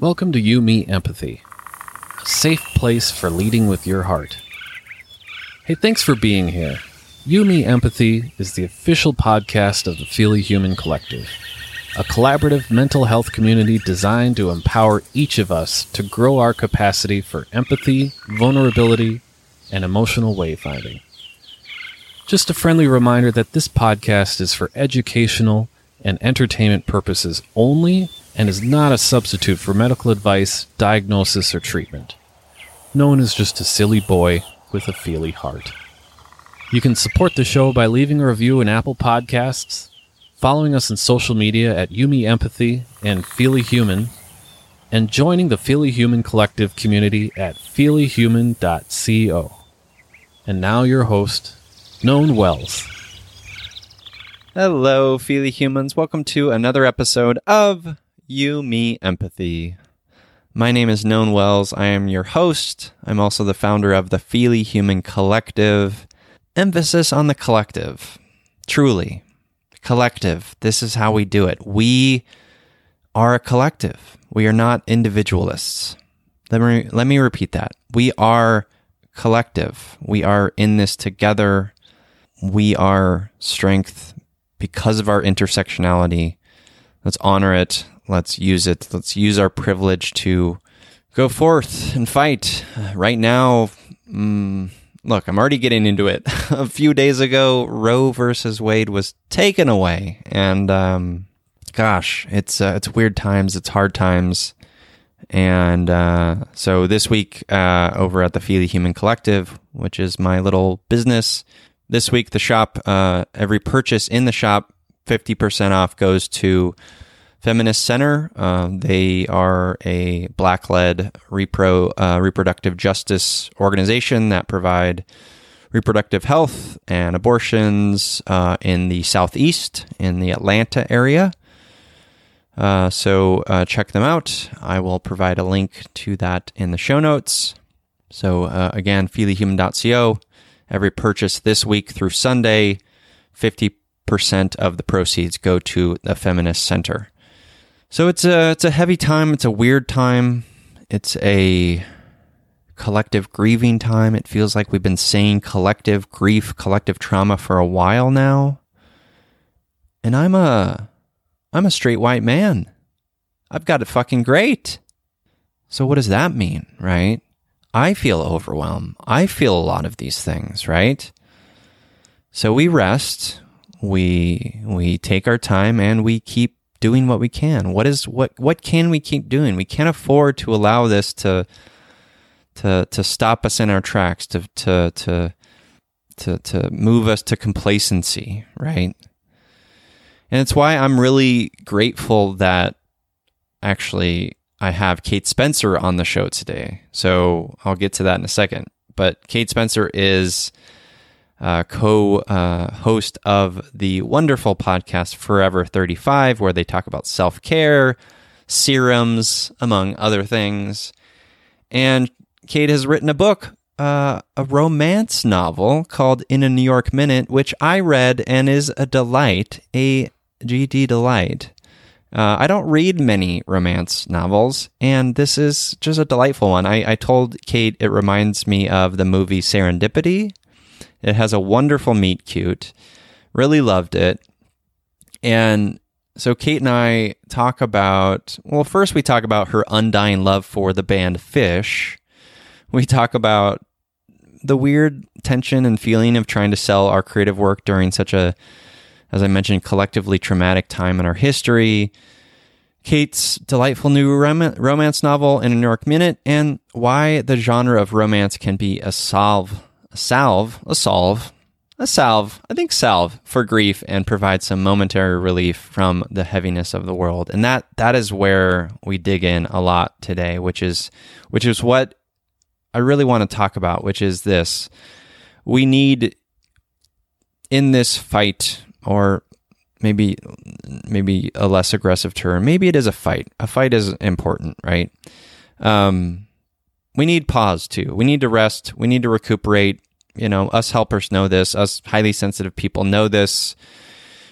Welcome to You Me Empathy, a safe place for leading with your heart. Hey, thanks for being here. You Me Empathy is the official podcast of the Feely Human Collective, a collaborative mental health community designed to empower each of us to grow our capacity for empathy, vulnerability, and emotional wayfinding. Just a friendly reminder that this podcast is for educational and entertainment purposes only and is not a substitute for medical advice, diagnosis, or treatment. No one is just a silly boy with a feely heart. You can support the show by leaving a review in Apple Podcasts, following us on social media at You Me Empathy and Feely Human, and joining the Feely Human Collective community at feelyhuman.co. And now your host, Known Wells. Hello, Feely Humans. Welcome to another episode of You, Me, Empathy. My name is Known Wells. I am your host. I'm also the founder of the Feely Human Collective. Emphasis on the collective. Truly. Collective. This is how we do it. We are a collective. We are not individualists. Let me, let me repeat that. We are collective. We are in this together. We are strength because of our intersectionality. Let's honor it. Let's use it. Let's use our privilege to go forth and fight. Right now, mm, look, I'm already getting into it. a few days ago, Roe versus Wade was taken away, and um, gosh, it's uh, it's weird times. It's hard times. And uh, so this week, uh, over at the Feely Human Collective, which is my little business, this week the shop, uh, every purchase in the shop, fifty percent off goes to Feminist Center. Uh, they are a black-led repro uh, reproductive justice organization that provide reproductive health and abortions uh, in the southeast, in the Atlanta area. Uh, so uh, check them out. I will provide a link to that in the show notes. So again, feelyhuman.co. Every purchase this week through Sunday, 50% of the proceeds go to the Feminist Center. So it's a it's a heavy time. It's a weird time. It's a collective grieving time. It feels like we've been saying collective grief, collective trauma for a while now. And I'm a I'm a straight white man. I've got it fucking great. So what does that mean, right? I feel overwhelmed. I feel a lot of these things, right? So we rest, we we take our time and we keep doing what we can. What is what what can we keep doing? We can't afford to allow this to to to stop us in our tracks, to to to to to move us to complacency, right? And it's why I'm really grateful that actually I have Kate Spencer on the show today. So I'll get to that in a second. But Kate Spencer is uh, co uh, host of the wonderful podcast Forever 35, where they talk about self care, serums, among other things. And Kate has written a book, uh, a romance novel called In a New York Minute, which I read and is a delight, a GD delight. Uh, I don't read many romance novels, and this is just a delightful one. I, I told Kate it reminds me of the movie Serendipity. It has a wonderful meet cute. Really loved it. And so Kate and I talk about, well, first we talk about her undying love for the band Phish. We talk about the weird tension and feeling of trying to sell our creative work during such a as I mentioned, collectively traumatic time in our history. Kate's delightful new rom- romance novel in a New York Minute, and why the genre of romance can be a salve, a salve, a solve, a salve, I think salve for grief and provide some momentary relief from the heaviness of the world. And that that is where we dig in a lot today, which is which is what I really want to talk about, which is this. We need in this fight or maybe maybe a less aggressive term. Maybe it is a fight. A fight is important, right? Um, we need pause too. We need to rest. We need to recuperate. You know, us helpers know this. Us highly sensitive people know this.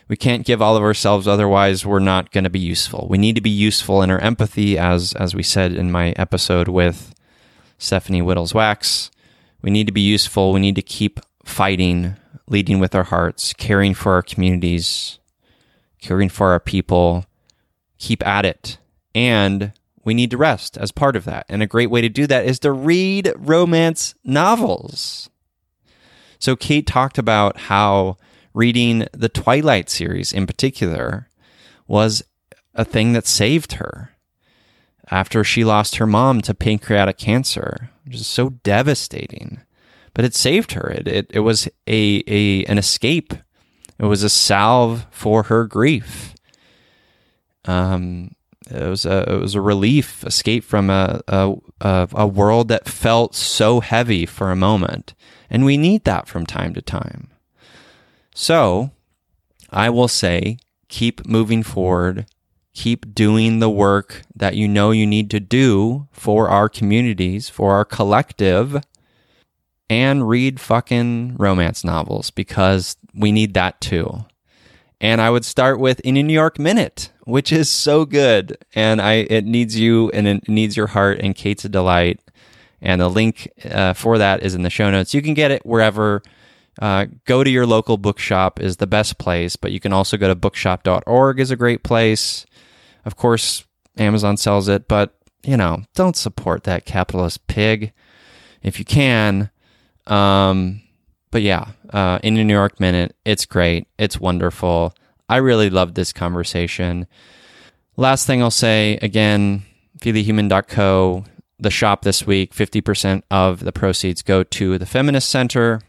We can't give all of ourselves, otherwise, we're not going to be useful. We need to be useful in our empathy, as as we said in my episode with Stephanie Wittels Wachs. We need to be useful. We need to keep fighting, leading with our hearts, caring for our communities, caring for our people. Keep at it. And we need to rest as part of that. And a great way to do that is to read romance novels. So, Kate talked about how reading the Twilight series in particular was a thing that saved her after she lost her mom to pancreatic cancer, which is so devastating. But it saved her. It, it, it was a, a an escape. It was a salve for her grief. Um, it was a it was a relief, escape from a a, a world that felt so heavy for a moment, and we need that from time to time. So, I will say, keep moving forward, keep doing the work that you know you need to do for our communities, for our collective, and read fucking romance novels because we need that too. And I would start with In a New York Minute, which is so good. And I it needs you and it needs your heart and Kate's a delight. And the link uh, for that is in the show notes. You can get it wherever. Uh, go to your local bookshop is the best place, but you can also go to bookshop.org is a great place. Of course, Amazon sells it, but you know, don't support that capitalist pig if you can. Um, but yeah, uh, in a New York Minute, it's great. It's wonderful. I really loved this conversation. Last thing I'll say again, feelyhuman.co, the shop this week, 50% of the proceeds go to the Feminist Center.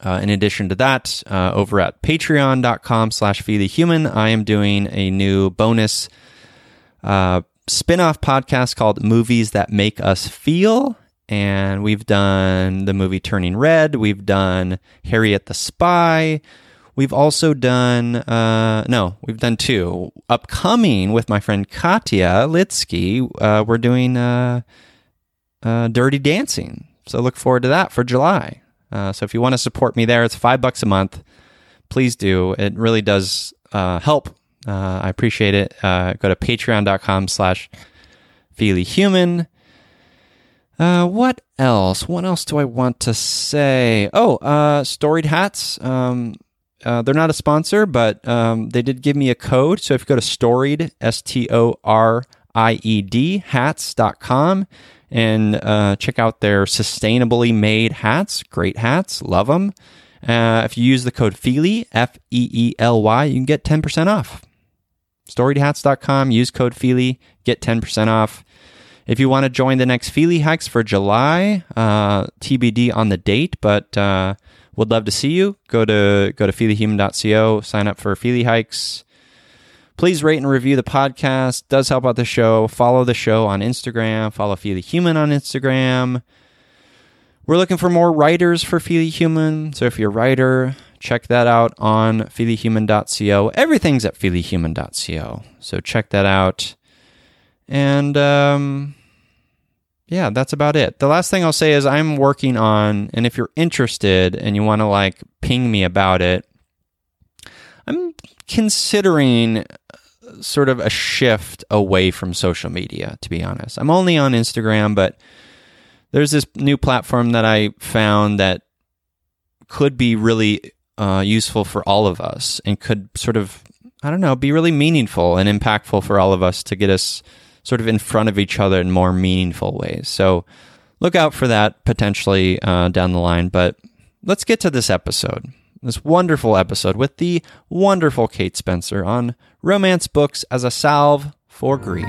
Uh, in addition to that, uh, over at patreon.com slash feelyhuman, I am doing a new bonus uh, spin-off podcast called Movies That Make Us Feel and we've done the movie Turning Red. We've done Harriet the Spy. We've also done, uh, no, we've done two. Upcoming with my friend Katya Litsky, uh, we're doing uh, uh, Dirty Dancing. So look forward to that for July. Uh, so if you want to support me there, it's five bucks a month. Please do. It really does uh, help. I appreciate it. Go to patreon.com slash feelyhuman. Uh, what else? What else do I want to say? Oh, uh, Storied Hats. Um, uh, they're not a sponsor, but um, they did give me a code. So if you go to Storied, S T O R I E D, hats.com, and uh, check out their sustainably made hats. Great hats. Love them. Uh, if you use the code Feely, F E E L Y, you can get 10% off. StoriedHats.com, use code Feely, get 10% off. If you want to join the next Feely hikes for July, uh, TBD on the date, but uh, would love to see you. Go to go to feelyhuman.co, sign up for Feely hikes. Please rate and review the podcast. Does help out the show. Follow the show on Instagram. Follow Feely Human on Instagram. We're looking for more writers for Feely Human. So if you're a writer, check that out on feelyhuman.co. Everything's at feelyhuman.co. So check that out. And um, yeah, that's about it. The last thing I'll say is I'm working on, and if you're interested and you want to like ping me about it, I'm considering uh, sort of a shift away from social media, to be honest. I'm only on Instagram, but there's this new platform that I found that could be really uh, useful for all of us and could sort of, I don't know, be really meaningful and impactful for all of us to get us sort of in front of each other in more meaningful ways. So look out for that potentially uh, down the line. But let's get to this episode, this wonderful episode with the wonderful Kate Spencer on romance books as a salve for grief.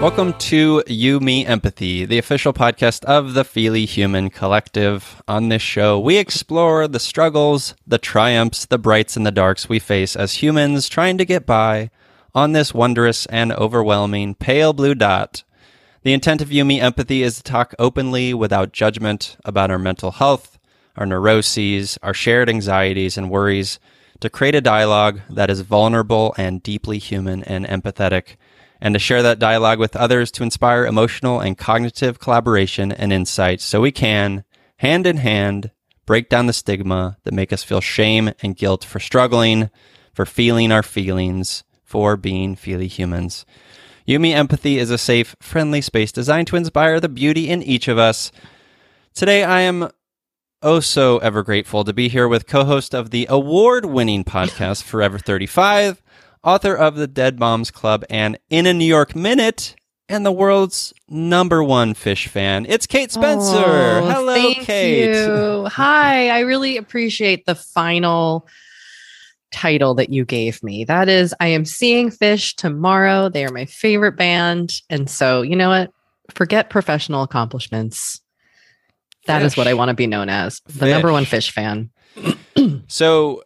Welcome to You, Me, Empathy, the official podcast of the Feely Human Collective. On this show, we explore the struggles, the triumphs, the brights, and the darks we face as humans trying to get by on this wondrous and overwhelming pale blue dot. The intent of You, Me, Empathy is to talk openly without judgment about our mental health, our neuroses, our shared anxieties and worries, to create a dialogue that is vulnerable and deeply human and empathetic and to share that dialogue with others to inspire emotional and cognitive collaboration and insight so we can, hand in hand, break down the stigma that make us feel shame and guilt for struggling, for feeling our feelings, for being feely humans. You Me Empathy is a safe, friendly space designed to inspire the beauty in each of us. Today I am oh so ever grateful to be here with co-host of the award-winning podcast Forever 35, author of the Dead Moms Club and In a New York Minute, and the world's number one Phish fan. It's Kate Spencer. Oh, Hello, Kate. you. Hi. I really appreciate the final title that you gave me. That is, I am seeing Phish tomorrow. They are my favorite band. And so, you know what? Forget professional accomplishments. That is what I want to be known as the number one Phish fan. So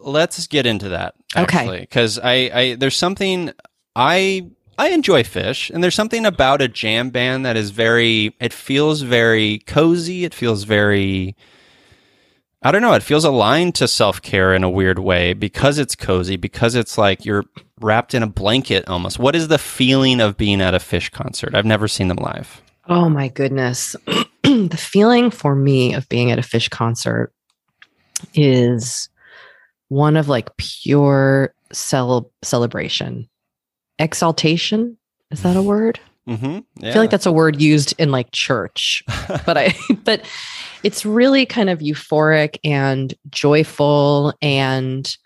let's get into that. Okay. Actually, because I, I there's something I I enjoy Phish, and there's something about a jam band that is very. It feels very cozy. It feels very. I don't know. It feels aligned to self care in a weird way because it's cozy. Because it's like you're wrapped in a blanket almost. What is the feeling of being at a Phish concert? I've never seen them live. Oh my goodness. the feeling for me of being at a Phish concert is one of like pure cel- celebration, exaltation. Is that a word? Mm-hmm. I feel like that's a word used in like church, but I, but it's really kind of euphoric and joyful and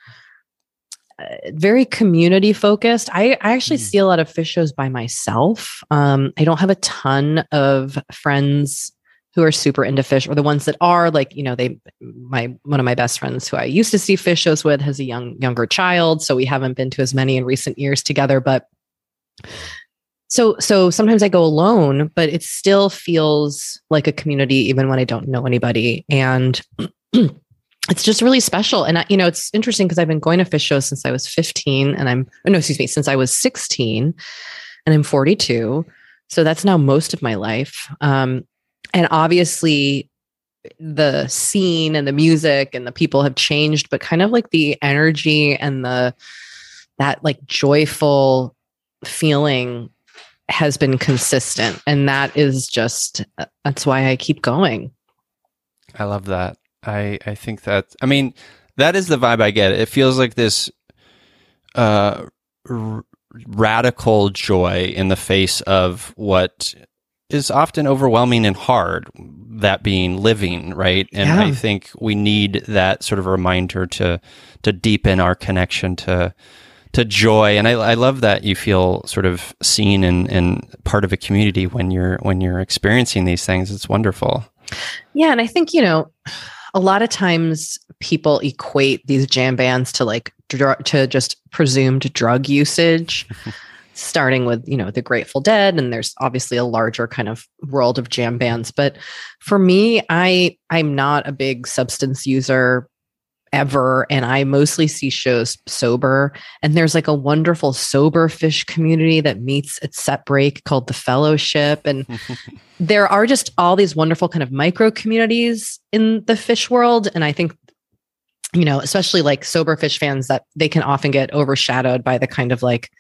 uh, very community focused. I, I actually Mm. see a lot of Phish shows by myself. Um, I don't have a ton of friends who are super into Phish or the ones that are like, you know, they, my, one of my best friends who I used to see Phish shows with has a young, younger child. So we haven't been to as many in recent years together, but so so sometimes I go alone, but it still feels like a community even when I don't know anybody. And it's just really special. And I, you know, it's interesting because I've been going to Phish shows since I was 15 and I'm oh, no, excuse me, since I was 16 and I'm 42. So that's now most of my life. Um, and obviously the scene and the music and the people have changed, but kind of like the energy and the that like joyful feeling has been consistent and that is just uh, that's why i keep going I love that. I I think that I mean that is the vibe I get. It feels like this uh r- radical joy in the face of what is often overwhelming and hard that being living, right? And I think we need that sort of reminder to to deepen our connection to to joy. And I, I love that you feel sort of seen and, and part of a community when you're when you're experiencing these things. It's wonderful. Yeah and i think you know a lot of times people equate these jam bands to like dr- to just presumed drug usage starting with you know the grateful dead and there's obviously a larger kind of world of jam bands. But for me i i'm not a big substance user ever and i mostly see shows sober. And there's like a wonderful sober Phish community that meets at set break called the fellowship. And there are just all these wonderful kind of micro communities in the Phish world. And i think you know especially like sober Phish fans that they can often get overshadowed by the kind of like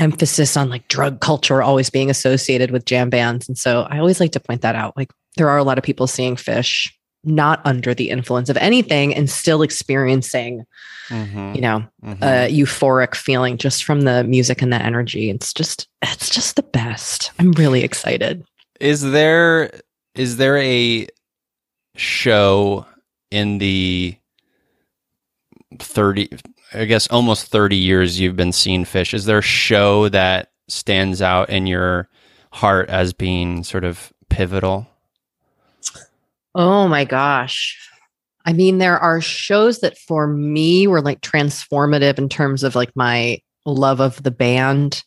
emphasis on like drug culture always being associated with jam bands. And so i always like to point that out. Like there are a lot of people seeing Phish not under the influence of anything and still experiencing Mhm, you know mhm. a euphoric feeling just from the music and the energy. It's just it's just the best. I'm really excited. Is there is there a show in the 30 i guess almost 30 years you've been seeing Phish is there a show that stands out in your heart as being sort of pivotal Oh my gosh. I mean, there are shows that for me were like transformative in terms of like my love of the band.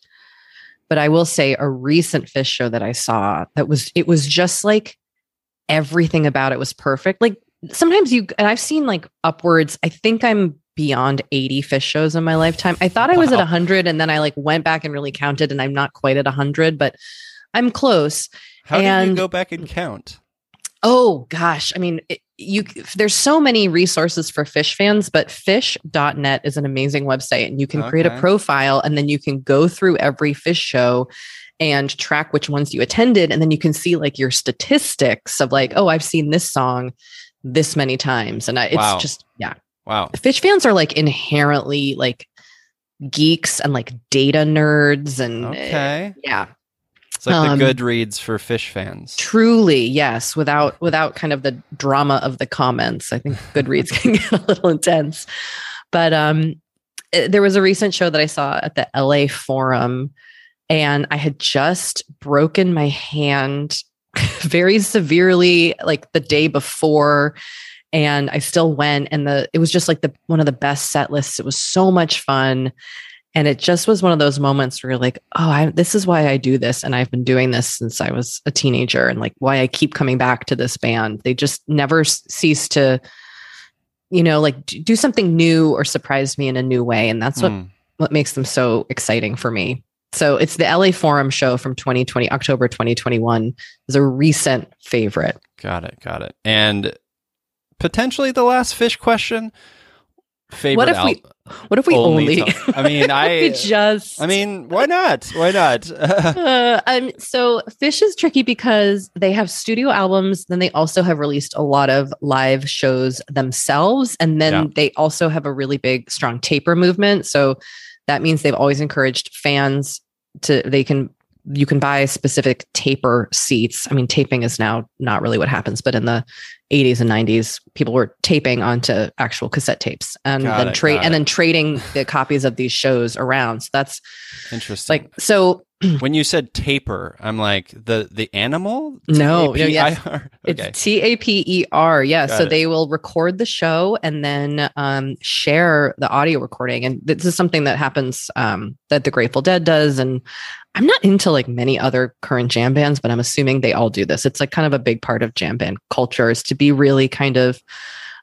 But I will say a recent Phish show that I saw that was it was just like everything about it was perfect. Like sometimes you and I've seen like upwards, I think I'm beyond 80 Phish shows in my lifetime. I thought I was at Wow. 100 and then I like went back and really counted and I'm not quite at 100, but I'm close. How did you And- go back and count? Oh gosh, I mean, it, you there's so many resources for Phish fans, but phish.net is an amazing website and you can create a profile and then you can go through every Phish show and track which ones you attended and then you can see like your statistics of like, oh, I've seen this song this many times and I, it's Wow. just yeah. Wow. Phish fans are like inherently like geeks and like data nerds and uh, Okay. yeah. It's like Um, the Goodreads for Phish fans. Truly, yes. Without without kind of the drama of the comments, I think Goodreads can get a little intense. But um, eh, there was a recent show that I saw at the LA Forum, and I had just broken my hand very severely, like the day before, and I still went. And the it was just like the one of the best set lists. It was so much fun. And it just was one of those moments where you're like, oh, I, this is why I do this. And I've been doing this since I was a teenager and like why I keep coming back to this band. They just never cease to, you know, like do something new or surprise me in a new way. And that's what, Hmm. what makes them so exciting for me. So it's the LA Forum show from 2020, October 2021 is a recent favorite. Got it. Got it. And potentially the last Phish question. Favorite What if al- we, what if we only, to- I mean, what if we I. just, I mean, why not? Why not? uh, um, so Phish is tricky because they have studio albums, then they also have released a lot of live shows themselves, and then Yeah. they also have a really big, strong taper movement. So that means they've always encouraged fans to they can you can buy specific taper seats. I mean, taping is now not really what happens, but in the 80s and 90s, people were taping onto actual cassette tapes and Got then trade and it. then trading the copies of these shows around. So that's Interesting. like so when you said taper, I'm like the the animal. No, no, yes. T-A-P-I-R? It's T A P E R. Yeah. Got so it. they will record the show and then um, share the audio recording. And this is something that happens um, that the Grateful Dead does. And I'm not into like many other current jam bands, but I'm assuming they all do this. It's like kind of a big part of jam band culture is to be really kind of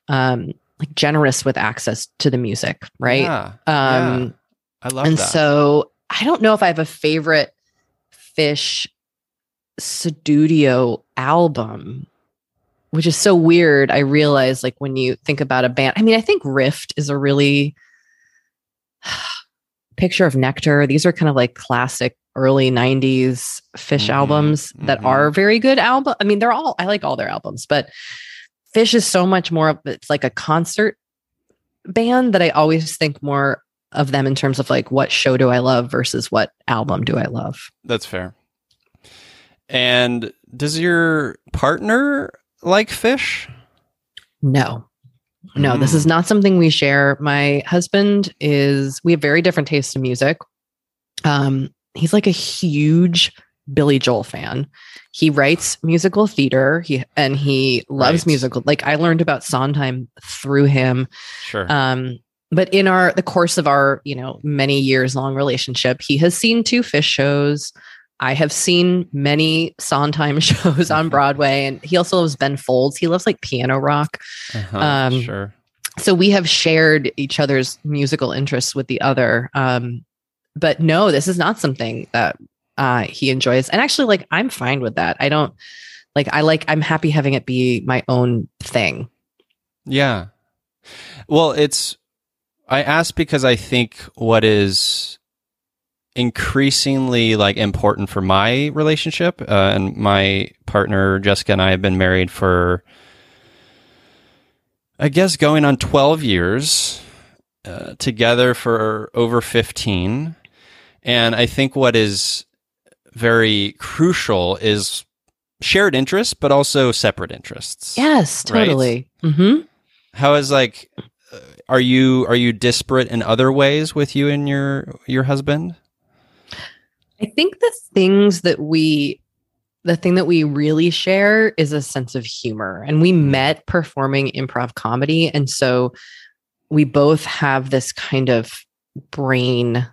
um, like generous with access to the music. Right. Yeah. Um, yeah. I love and that. so I don't know if I have a favorite Phish studio album, which is so weird. I realize, like, when you think about a band, I mean, I think Rift is a really picture of Nectar. These are kind of like classic early 90s Phish Mhm, albums that mhm. are very good album. I mean, they're all, I like all their albums, but Phish is so much more of it's like a concert band that I always think more of them in terms of like what show do I love versus what album do I love. That's fair. And does your partner like Phish? No. No, this Hmm. is not something we share. My husband is we have very different tastes in music. Um he's like a huge Billy Joel fan. He writes musical theater. He and he loves Right. musical. Like I learned about Sondheim through him. Sure. Um, but in our the course of our you know many years long relationship, he has seen two Phish shows. I have seen many Sondheim shows on Broadway, and he also loves Ben Folds. He loves like piano rock. Uh-huh, um, sure. So we have shared each other's musical interests with the other. Um, but no, this is not something that uh, he enjoys. And actually, like I'm fine with that. I don't like. I like. I'm happy having it be my own thing. Yeah. Well, it's I ask because I think what is increasingly like important for my relationship uh, and my partner Jessica and I have been married for I guess going on 12 years uh, together for over 15 and I think what is very crucial is shared interests but also separate interests. Yes, Right? totally. hmm How is like uh, are you are you disparate in other ways with you and your your husband? I think the things that we the thing that we really share is a sense of humor. And we met performing improv comedy. And so we both have this kind of brain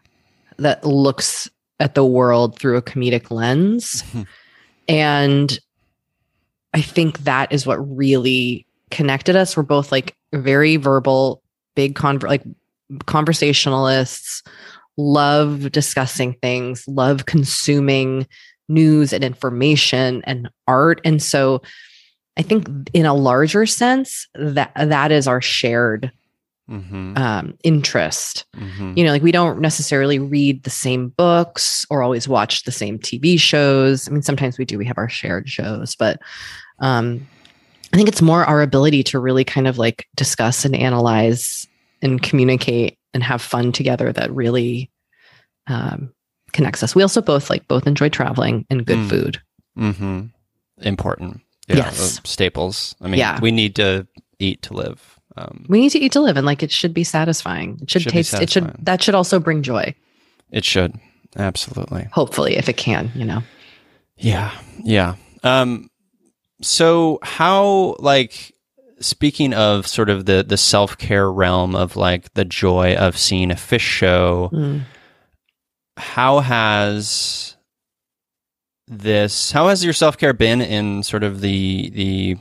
that looks at the world through a comedic lens. Mm-hmm. and I think that is what really connected us. We're both like very verbal, big con like conversationalists, love discussing things, love consuming news and information and art. And so I think in a larger sense, that that is our shared mm-hmm. um, interest. Mm-hmm. You know, like we don't necessarily read the same books or always watch the same TV shows. I mean, sometimes we do. We have our shared shows, but um, I think it's more our ability to really kind of like discuss and analyze and communicate and have fun together that really um, connects us. We also both like both enjoy traveling and good mm. food. Mm-hmm. Important. Yeah, yes. Staples. I mean, yeah. we need to eat to live. Um, we need to eat to live, and like it should be satisfying. It should, should taste. It should. That should also bring joy. It should absolutely. Hopefully, if it can, you know. Yeah. Yeah. Um. So how like speaking of sort of the the self care realm of like the joy of seeing a Phish show. Mm how has this how has your self-care been in sort of the the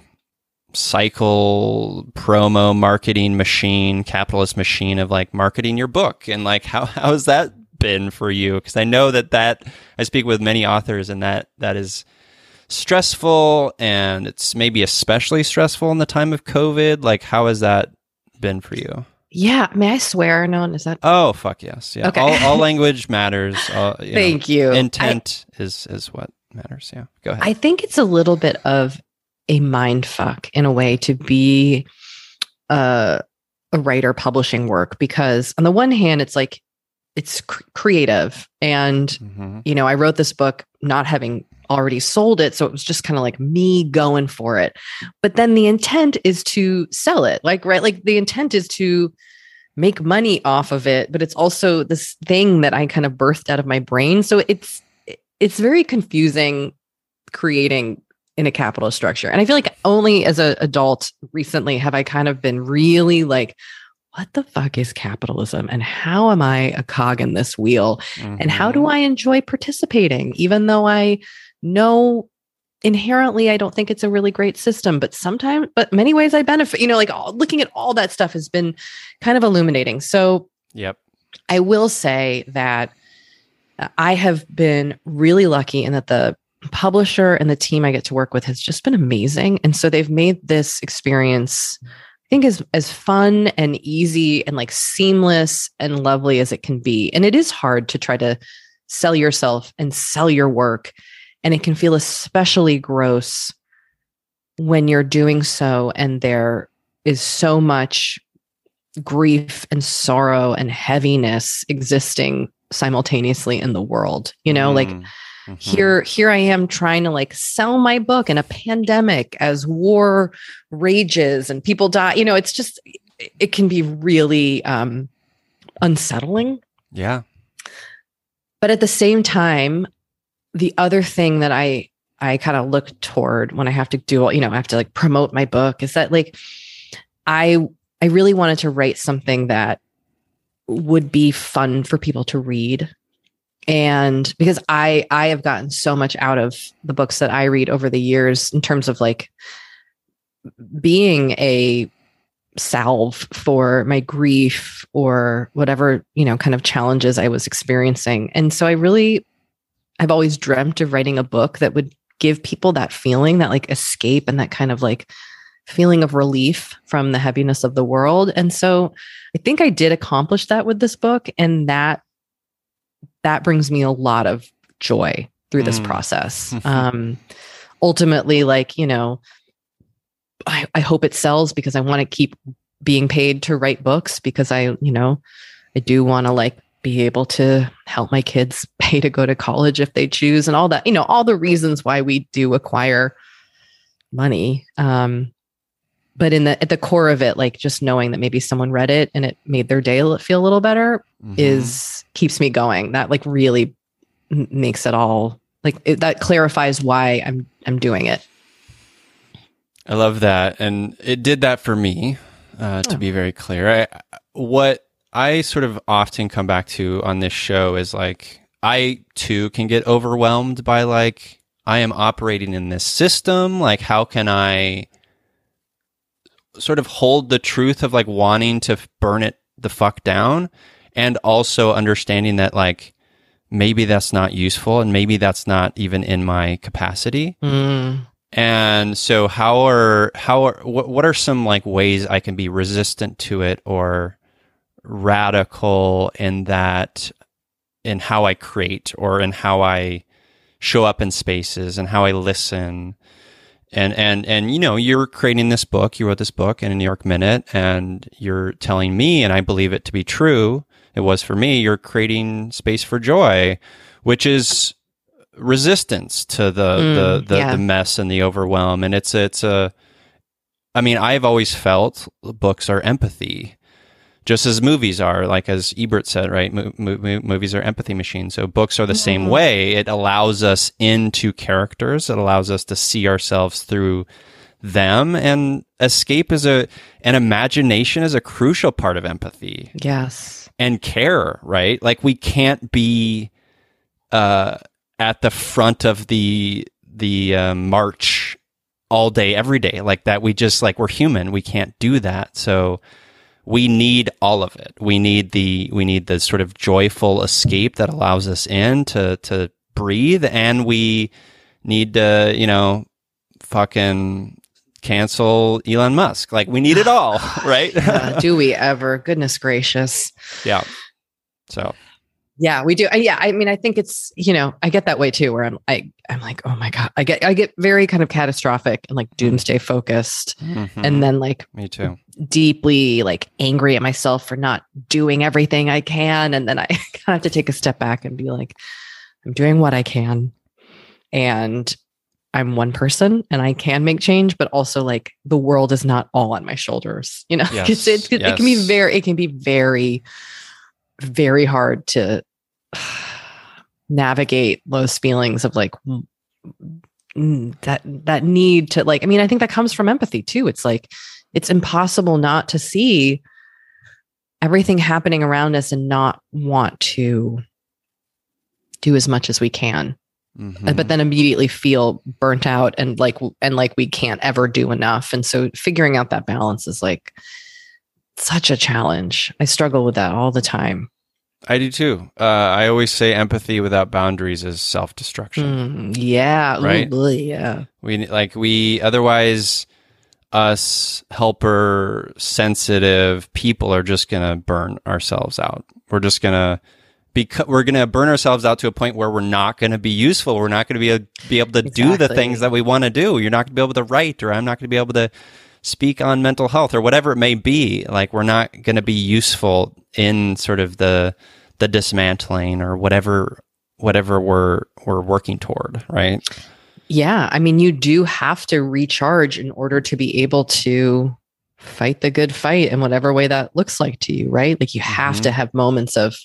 cycle promo marketing machine capitalist machine of like marketing your book and like how how has that been for you because i know that that i speak with many authors and that that is stressful and it's maybe especially stressful in the time of covid like how has that been for you yeah, may I swear? No, one is that? Oh, fuck yes. Yeah, okay. all, all language matters. Uh, you Thank know, you. Intent I, is is what matters. Yeah, go ahead. I think it's a little bit of a mind fuck in a way to be uh, a writer publishing work because on the one hand, it's like it's cr- creative, and mm-hmm. you know, I wrote this book not having already sold it. So it was just kind of like me going for it. But then the intent is to sell it. Like, right? Like the intent is to make money off of it, but it's also this thing that I kind of birthed out of my brain. So it's it's very confusing creating in a capital structure. And I feel like only as an adult recently have I kind of been really like, what the fuck is capitalism and how am I a cog in this wheel? Mm-hmm. And how do mm-hmm. I enjoy participating, even though I know inherently i don't think it's a really great system but sometimes but many ways i benefit you know like all, looking at all that stuff has been kind of illuminating so yep i will say that uh, i have been really lucky in that the publisher and the team i get to work with has just been amazing. And so they've made this experience i think as as fun and easy and like seamless and lovely as it can be. And it is hard to try to sell yourself and sell your work and it can feel especially gross when you're doing so and there is so much grief and sorrow and heaviness existing simultaneously in the world you know mm, like mm-hmm. here here i am trying to like sell my book in a pandemic as war rages and people die you know it's just it can be really um unsettling yeah but at the same time the other thing that I I kind of look toward when I have to do, you know, I have to like promote my book is that like I I really wanted to write something that would be fun for people to read. And because I I have gotten so much out of the books that I read over the years in terms of like being a salve for my grief or whatever, you know, kind of challenges I was experiencing. And so I really I've always dreamt of writing a book that would give people that feeling, that like escape and that kind of like feeling of relief from the heaviness of the world. And so I think I did accomplish that with this book. And that that brings me a lot of joy through this mm. process. um ultimately, like, you know, I, I hope it sells because I want to keep being paid to write books because I, you know, I do want to like be able to help my kids pay to go to college if they choose and all that you know all the reasons why we do acquire money um but in the at the core of it like just knowing that maybe someone read it and it made their day feel a little better mm-hmm. is keeps me going that like really makes it all like it, that clarifies why i'm i'm doing it i love that and it did that for me uh, to oh. be very clear I, what I sort of often come back to on this show is like I too can get overwhelmed by like I am operating in this system. Like, how can I sort of hold the truth of like wanting to burn it the fuck down and also understanding that like maybe that's not useful and maybe that's not even in my capacity. Mm. And so how are how are what, what are some like ways I can be resistant to it or radical in that in how I create or in how I show up in spaces and how I listen and and and you know you're creating this book you wrote this book in a new york minute and you're telling me and i believe it to be true it was for me you're creating space for joy which is resistance to the Mm, the the, yeah. the mess and the overwhelm and it's it's a i mean i've always felt books are empathy just as movies are like as ebert said right Mo- mo- mo- movies are empathy machines so books are the same Mhm. way it allows us into characters it allows us to see ourselves through them and escape is a and imagination is a crucial part of empathy Yes. and care, right? Like we can't be uh, at the front of the the uh, march all day, every day, like that. We just like we're human. We can't do that. So we need all of it. We need the we need the sort of joyful escape that allows us in to to breathe, and we need to you know fucking cancel Elon Musk. Like we need it all, right? Uh, do we ever? Goodness gracious. yeah. So Yeah, we do. I- Yeah, I mean, I think it's you know, I get that way too, where I'm, I, I'm like, oh my god, I get, I get very kind of catastrophic and like doomsday focused, mhm. and then like me too. deeply like angry at myself for not doing everything I can, and then I kind of have to take a step back and be like, I'm doing what I can, and I'm one person, and I can make change, but also like the world is not all on my shoulders, you know, Yes, it, it can be very, it can be very, very hard to navigate those feelings of like that that need to like i mean i think that comes from empathy too. It's like it's impossible not to see everything happening around us and not want to do as much as we can. Mhm. but then immediately feel burnt out and like and like we can't ever do enough. And so figuring out that balance is like such a challenge i struggle with that all the time I do too. Uh, I always say empathy without boundaries is self destruction. Mm, yeah Right? yeah We like we otherwise us helper sensitive people are just gonna burn ourselves out. We're just gonna because we're gonna burn ourselves out to a point where we're not gonna be useful. We're not gonna be able, be able to do the things that we want to do. You're not gonna be able to write, or I'm not gonna be able to speak on mental health, or whatever it may be. Like we're not gonna be useful in sort of the the dismantling or whatever whatever we're we're working toward. Right. Yeah, I mean, you do have to recharge in order to be able to fight the good fight in whatever way that looks like to you, right? Like you have Mhm. to have moments of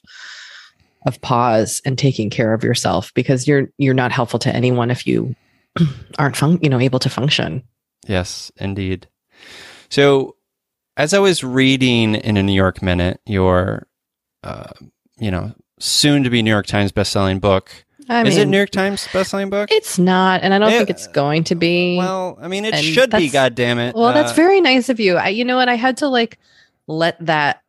of pause and taking care of yourself because you're you're not helpful to anyone if you aren't fun- you know able to function. Yes, indeed. So, as I was reading in a New York Minute, your, uh, you know, soon to be New York Times bestselling book. I Is it New York Times bestselling book? It's not, and I don't It- think it's going to be. Well, I mean, it and should be. God damn it! Well, that's Uh, very nice of you. I, you know what? I had to like let that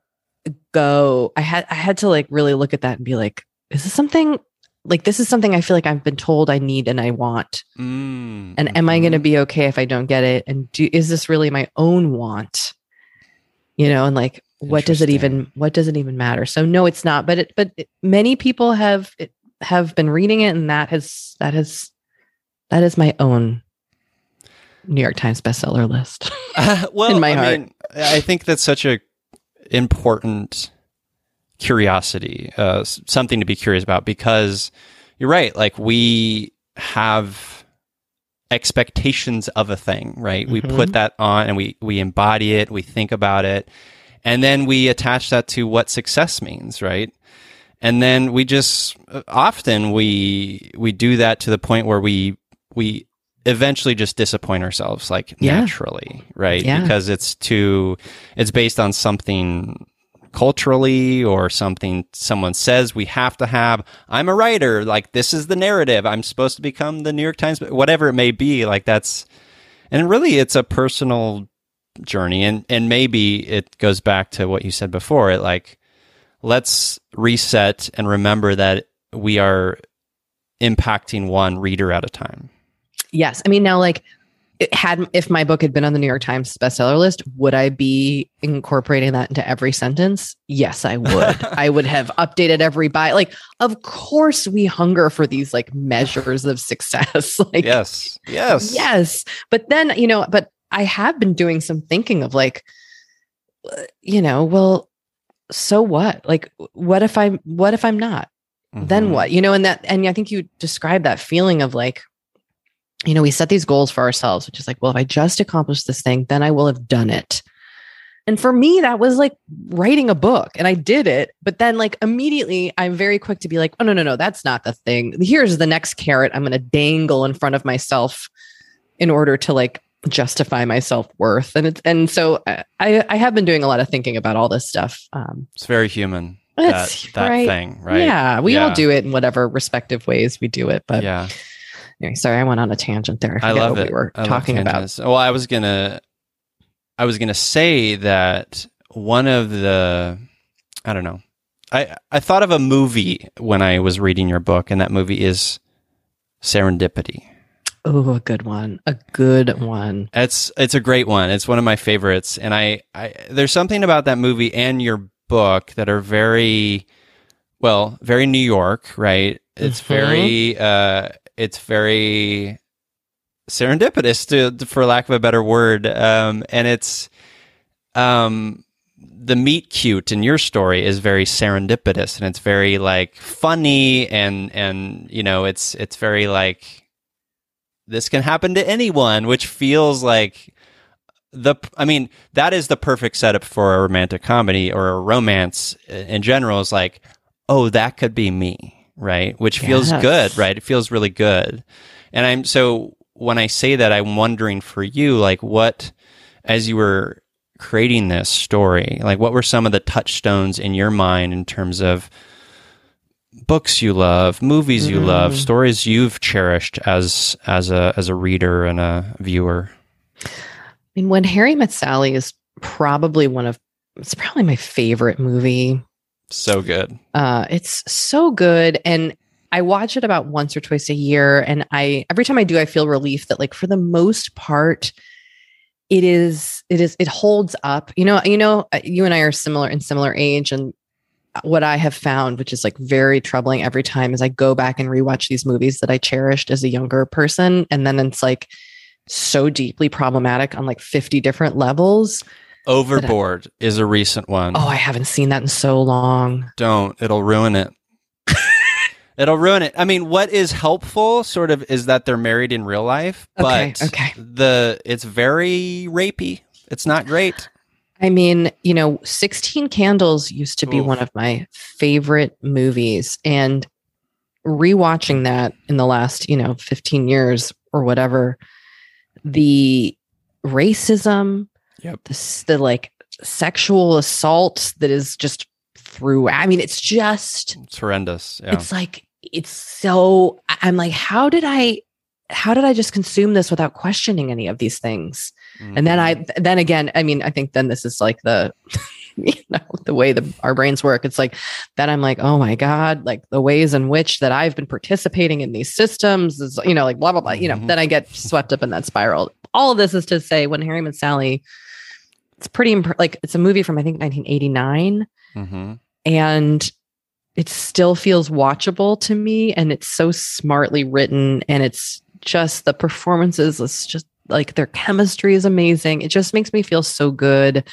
go. I had I had to like really look at that and be like, is this something like this is something I feel like I've been told I need and I want. mm, And am I going to mhm. be okay if I don't get it? And do is this really my own want? You know, and like what does it even what does it even matter? So no, it's not. But it but it, many people have have been reading it, and that has that has that is my own New York Times bestseller list. well, in my I heart. mean, I think that's such a important curiosity, uh, something to be curious about because you're right. Like we have expectations of a thing, right? We Mhm. put that on and we we embody it, we think about it, and then we attach that to what success means, right? And then we just often we we do that to the point where we we eventually just disappoint ourselves like Yeah. naturally, right? Yeah. Because it's too it's based on something culturally or something someone says we have to have. I'm a writer. Like, this is the narrative. I'm supposed to become the New York Times, whatever it may be. Like, that's, and really, it's a personal journey. And, and maybe it goes back to what you said before. It like, let's reset and remember that we are impacting one reader at a time. Yes. I mean, now, like, it had if my book had been on the New York Times bestseller list, would I be incorporating that into every sentence? Yes, I would. I would have updated every buy. Like, of course, we hunger for these like measures of success. like, yes, yes, yes. But then, you know, but I have been doing some thinking of like, you know, well, so what? Like, what if I'm, what if I'm not? Mm-hmm. Then what? You know, and that, and I think you described that feeling of like, you know, we set these goals for ourselves, which is like, well, if I just accomplish this thing, then I will have done it. And for me, that was like writing a book and I did it. But then, like, immediately, I'm very quick to be like, oh, no, no, no, that's not the thing. Here's the next carrot I'm going to dangle in front of myself in order to like justify my self worth. And it's, and so I, I have been doing a lot of thinking about all this stuff. Um, it's very human. That, that right. thing, right? Yeah. We yeah. all do it in whatever respective ways we do it. But yeah. Anyway, sorry, I went on a tangent there. I, I love what it. we were I talking about. Well, I was gonna, I was gonna say that one of the, I don't know, I I thought of a movie when I was reading your book, and that movie is Serendipity. Oh, a good one. A good one. It's it's a great one. It's one of my favorites, and I, I there's something about that movie and your book that are very, well, very New York, right? It's mm-hmm. very. uh it's very serendipitous to, for lack of a better word. Um, and it's um, the meet cute in your story is very serendipitous and it's very like funny and and you know it's it's very like this can happen to anyone which feels like the i mean that is the perfect setup for a romantic comedy or a romance in general is like oh that could be me right? Which feels yes. good, right? It feels really good. And I'm so when I say that, I'm wondering for you, like what, as you were creating this story, like what were some of the touchstones in your mind in terms of books you love, movies you mm. love, stories you've cherished as as a as a reader and a viewer? I mean, when Harry Met Sally is probably one of it's probably my favorite movie so good. Uh, it's so good. And I watch it about once or twice a year. And I every time I do, I feel relief that like for the most part, it is it is it holds up. You know, you know, uh, you and I are similar in similar age. And what I have found, which is like very troubling every time, is I go back and rewatch these movies that I cherished as a younger person. And then it's like so deeply problematic on like 50 different levels Overboard is a recent one. Oh, I haven't seen that in so long. Don't. It'll ruin it. It'll ruin it. I mean, what is helpful sort of is that they're married in real life, but okay, okay. the it's very rapey. It's not great. I mean, you know, 16 Candles used to be Oof. one of my favorite movies and rewatching that in the last, you know, 15 years or whatever, the racism, Yep. The, the like sexual assault that is just through. I mean, it's just it's horrendous. Yeah. It's like it's so. I'm like, how did I? How did I just consume this without questioning any of these things? Mm-hmm. And then I, mm-hmm. then again, I mean, I think then this is like the, you know, the way the our brains work. It's like that I'm like, oh my god, like the ways in which that I've been participating in these systems is, you know, like blah blah blah. You know, mm-hmm. then I get swept up in that spiral. All of this is to say, when Harry Met Sally it's pretty imp- like it's a movie from I think 1989, mm-hmm. and it still feels watchable to me, and it's so smartly written, and it's just the performances. It's just like their chemistry is amazing. It just makes me feel so good.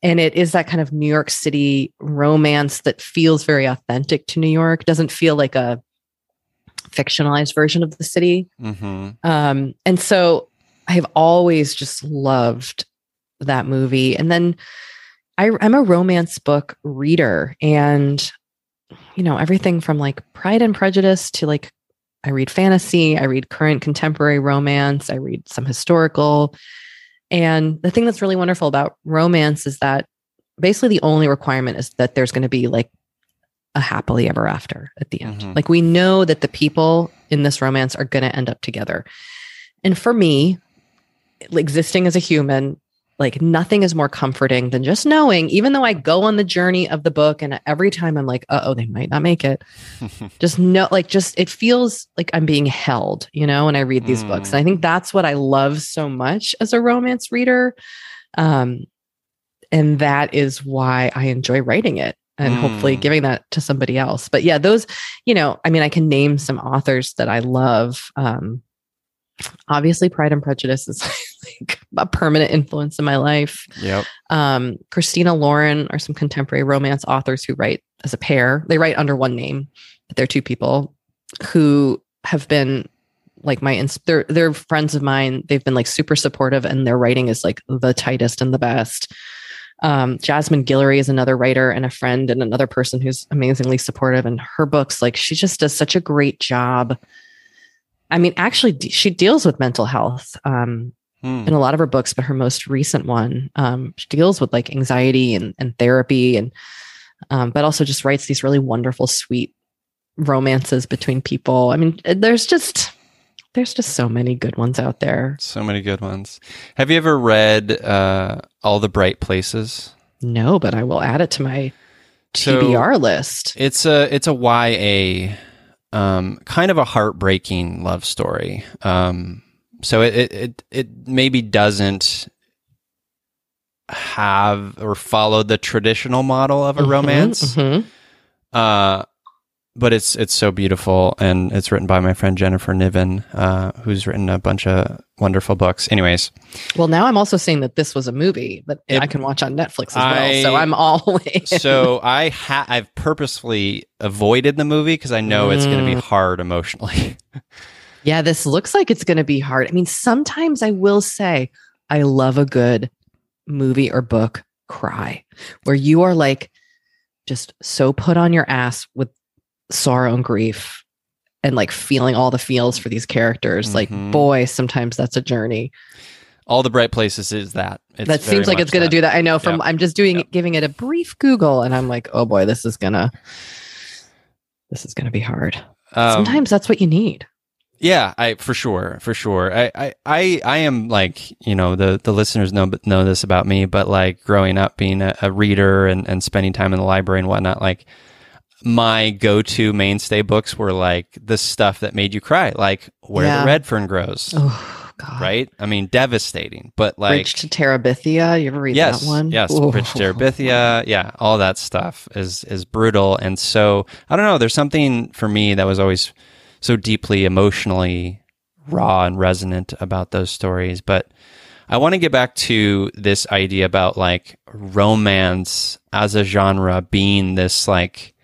And it is that kind of New York City romance that feels very authentic to New York. Doesn't feel like a fictionalized version of the city. Mm-hmm. Um, and so I have always just loved that movie. And then I, I'm a romance book reader and, you know, everything from like Pride and Prejudice to like, I read fantasy, I read current contemporary romance, I read some historical. And the thing that's really wonderful about romance is that basically the only requirement is that there's going to be like a happily ever after at the end. Mhm. Like we know that the people in this romance are going to end up together. And for me, existing as a human, like nothing is more comforting than just knowing, even though I go on the journey of the book and every time I'm like, uh oh, they might not make it. Just know, like, just it feels like I'm being held, you know, when I read these books. Mm. And I think that's what I love so much as a romance reader. Um, and that is why I enjoy writing it and hopefully Mm. giving that to somebody else. But yeah, those, you know, I mean, I can name some authors that I love. Um, obviously, Pride and Prejudice is like a permanent influence in my life. yep. Um, Christina Lauren are some contemporary romance authors who write as a pair. They write under one name, but they're two people who have been like my ins- they're they're friends of mine. They've been like super supportive, and their writing is like the tightest and the best. Um, Jasmine Guillory is another writer and a friend and another person who's amazingly supportive. And her books, like she just does such a great job. I mean, actually, she deals with mental health. Um, Hmm. in a lot of her books, but her most recent one um, she deals with like anxiety and, and therapy, and um, but also just writes these really wonderful, sweet romances between people. I mean, uh, there's just there's just so many good ones out there. So many good ones. Have you ever read uh, All the Bright Places? No, but I will add it to my So- TBR list. It's a it's a YA, um, kind of a heartbreaking love story. Um, so it, it it maybe doesn't have or follow the traditional model of a Mhm, romance. mhm. Uh, but it's it's so beautiful, and it's written by my friend Jennifer Niven, uh, who's written a bunch of wonderful books. Anyways, Well, now I'm also seeing that this was a movie that It- I can watch on Netflix as I- well. So I'm all in. so I ha- I've purposefully avoided the movie because I know it's going to be Mm. hard emotionally. Yeah, this looks like it's going to be hard. I mean, sometimes I will say I love a good movie or book cry where you are like just so put on your ass with sorrow and grief and like feeling all the feels for these characters. Mhm. Like, boy, sometimes that's a journey. All the bright places is that. It's that seems like it's going to do that. I know from Yeah. I'm just doing Yeah. giving it a brief Google and I'm like, oh boy, this is gonna this is gonna be hard. Um, Sometimes that's what you need. Yeah, I for sure, for sure. I, I, I, I am like you know the the listeners know know this about me, but like growing up being a, a reader and and spending time in the library and whatnot, like my go to mainstay books were like the stuff that made you cry, like Where Yeah. the Red Fern Grows. Oh god. Right? I mean, devastating, but like Bridge to Terabithia. You ever read yes, that one? Yes, Ooh. Bridge to Terabithia. Yeah, all that stuff is is brutal, and so I don't know. There's something for me that was always so deeply emotionally raw and resonant about those stories. But I want to get back to this idea about like romance as a genre being this like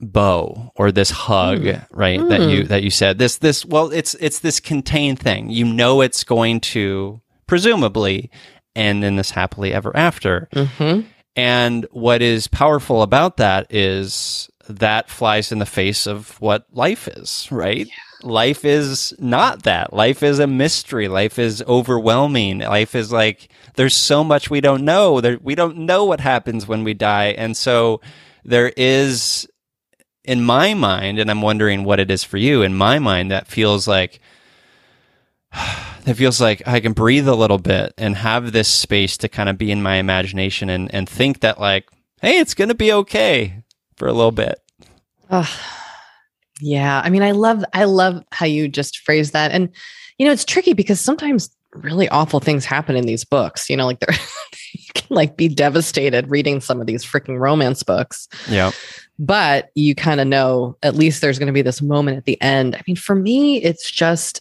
bow or this hug Mm. right that you that you said this this well it's it's this contained thing you know it's going to presumably end in this happily ever after Mhm. and what is powerful about that is that flies in the face of what life is, right? Life is not that. Life is a mystery. Life is overwhelming. Life is like there's so much we don't know. There, we don't know what happens when we die. And so there is in my mind and I'm wondering what it is for you. In my mind that feels like it feels like I can breathe a little bit and have this space to kind of be in my imagination and, and think that like, hey, it's gonna be okay for a little bit. Ugh. Yeah. I mean, I love I love how you just phrase that. And you know, it's tricky because sometimes really awful things happen in these books. You know, like they're you can like be devastated reading some of these freaking romance books. Yeah. But you kind of know at least there's going to be this moment at the end. I mean, for me, it's just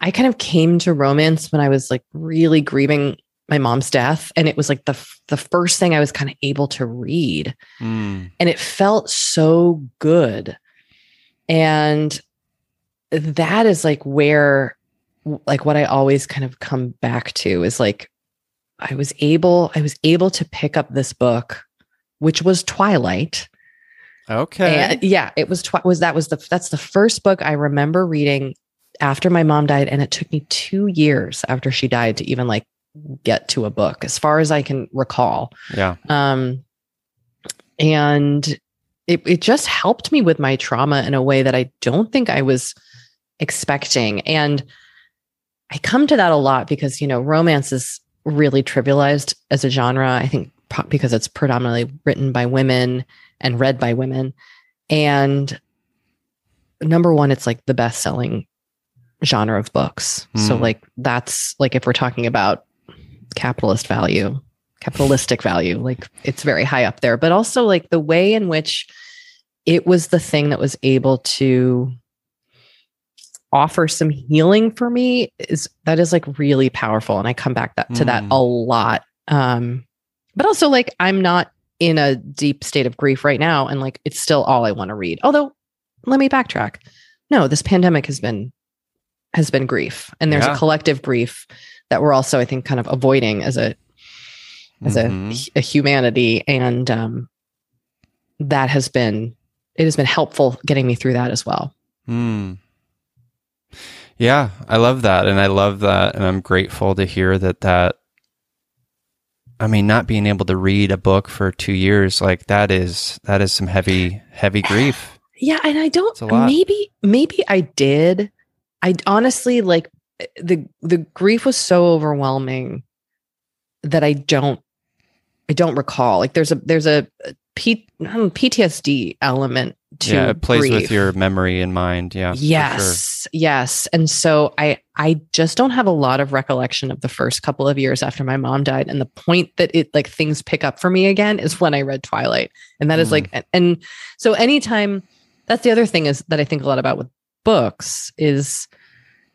I kind of came to romance when I was like really grieving my mom's death and it was like the the first thing I was kind of able to read Mm. and it felt so good and that is like where like what i always kind of come back to is like i was able i was able to pick up this book which was twilight Okay. and yeah it was twi- was that was the that's the first book i remember reading after my mom died and it took me 2 years after she died to even like get to a book as far as I can recall. Yeah. Um, and it, it just helped me with my trauma in a way that I don't think I was expecting. And I come to that a lot because, you know, romance is really trivialized as a genre. I think pro- because it's predominantly written by women and read by women. And number one, it's like the best selling genre of books. So, Mm. like, that's like if we're talking about capitalist value, capitalistic value, like it's very high up there. But also, like, the way in which it was the thing that was able to offer some healing for me is that is like really powerful and i come back that, to that Mm. a lot um but also like i'm not in a deep state of grief right now and like it's still all i want to read although let me backtrack no this pandemic has been has been grief and there's Yeah. a collective grief that we're also i think kind of avoiding as a as Mhm. a, a humanity and um that has been it has been helpful getting me through that as well Hmm. Yeah, I love that, and I love that, and I'm grateful to hear that. That I mean, not being able to read a book for two years, like that is that is some heavy, heavy grief. Yeah, and I don't maybe maybe I did. I honestly like the the grief was so overwhelming that I don't I don't recall. Like there's a there's a P, don't PTSD element to yeah, it plays with your memory and mind. Yeah, for sure. yes yes and so i i just don't have a lot of recollection of the first couple of years after my mom died and the point that it like things pick up for me again is when i read twilight and that is Mm. like and- and so anytime that's the other thing is that i think a lot about with books is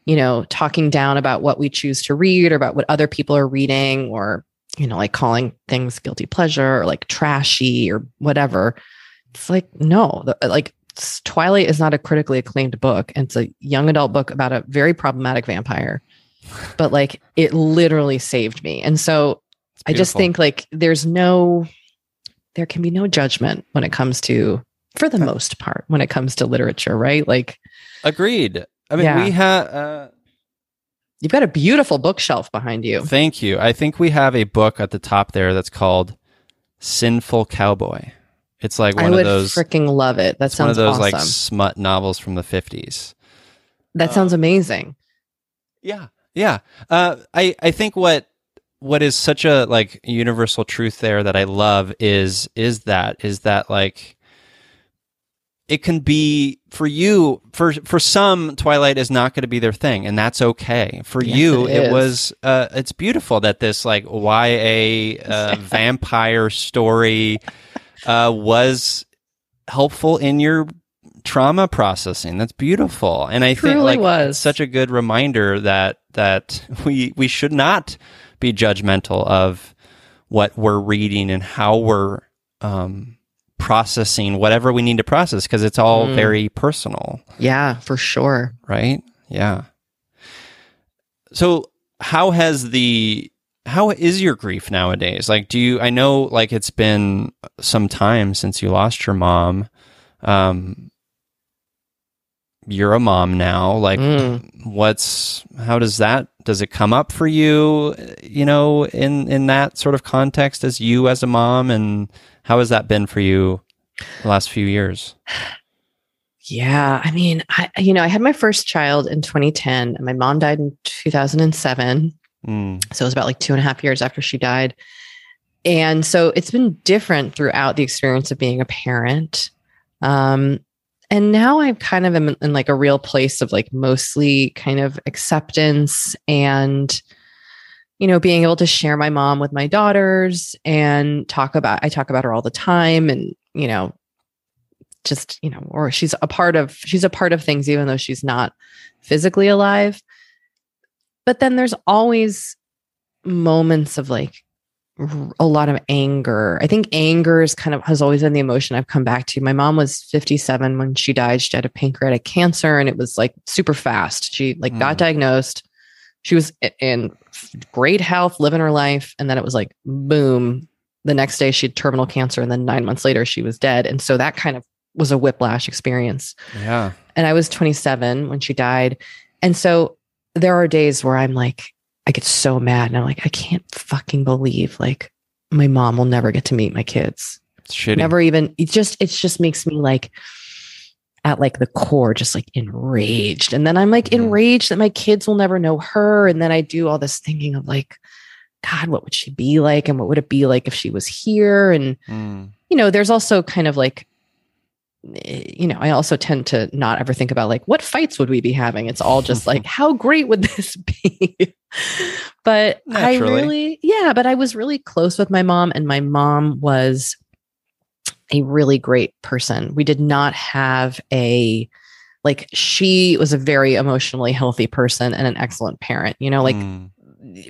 you know talking down about what we choose to read or about what other people are reading or you know like calling things guilty pleasure or like trashy or whatever. It's like no uh, like twilight is not a critically acclaimed book. And it's a young adult book about a very problematic vampire. But like it literally saved me. And so i just think like there's no there can be no judgment when it comes to for the uh most part when it comes to literature right? Like agreed. I mean, Yeah. we have. Uh, you've got a beautiful bookshelf behind you Thank you. I think we have a book at the top there that's called Sinful Cowboy. It's like i one would of those. freaking love it that it's one of those awesome like smut novels from the fifties. that sounds amazing Yeah, yeah. Uh, I I think what what is such a like universal truth there that I love is is that is that like it can be for you for for some Twilight is not going to be their thing and that's okay. For Yes, you it it, was uh, it's beautiful that this like YA uh, vampire story uh, was helpful in your trauma processing. That's beautiful. And I think like was. such a good reminder that that we we should not be judgmental of what we're reading and how we're um, processing whatever we need to process because it's all Mm. very personal, yeah for sure right? Yeah. So how has the how is your grief nowadays? Like do you I know like it's been some time since you lost your mom. Um you're a mom now. Like Mm. what's how does that does it come up for you you know in in that sort of context as you as a mom and how has that been for you the last few years Yeah, I mean, I you know, I had my first child in 2010, and my mom died in 2007. mm, So it was about like two and a half years after she died, and so it's been different throughout the experience of being a parent. Um, and now I'm kind of in, in like a real place of like mostly kind of acceptance and you know being able to share my mom with my daughters and talk about I talk about her all the time and you know just you know or she's a part of she's a part of things even though she's not physically alive. But then there's always moments of like a lot of anger. I think anger is kind of has always been the emotion i've come back to. My mom was 57 when she died. She had a pancreatic cancer and it was like super fast. She like got Mm. diagnosed. She was in great health living her life and then it was like boom. The next day she had terminal cancer and then nine months later she was dead. And so that kind of was a whiplash experience. Yeah. And I was 27 when she died. And so there are days where I'm like, I get so mad and I'm like, I can't fucking believe like my mom will never get to meet my kids. It's shitty. Never even it just it just makes me like at like the core just like enraged. And then I'm like enraged that my kids will never know her. And then I do all this thinking of like, God, what would she be like? And what would it be like if she was here? And Mm. you know, there's also kind of like, you know, I also tend to not ever think about like what fights would we be having. It's all just like, how great would this be? but I really, yeah, but I was really close with my mom, and my mom was a really great person. We did not have a like she was a very emotionally healthy person and an excellent parent. You know, like Mm.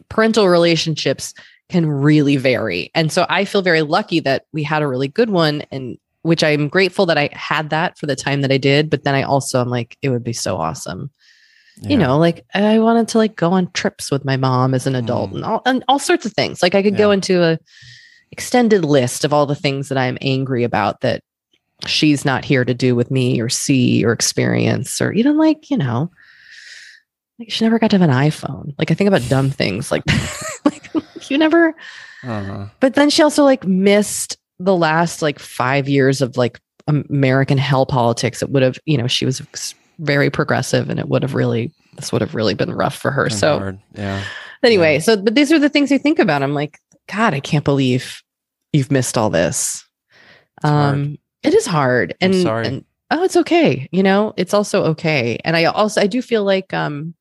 parental relationships can really vary. And so I feel very lucky that we had a really good one and which I'm grateful that I had that for the time that I did, but then I also am like it would be so awesome. You know, like I wanted to like go on trips with my mom as an adult Mm. and all and all sorts of things. Like I could go into a extended list of all the things that I'm angry about that she's not here to do with me or see or experience or even like, you know, like she never got to have an iPhone. Like I think about dumb things like like you never Uh-huh. but then she also like missed the last like 5 years of like American hell politics. It would have, you know, she was very progressive and it would have really this would have really been rough for her. So hard. yeah. anyway, Yeah. so but these are the things you think about. I'm like, God, I can't believe you've missed all this. hard. Um, it is hard, and, and oh, it's okay. You know, it's also okay. And I also I do feel like um,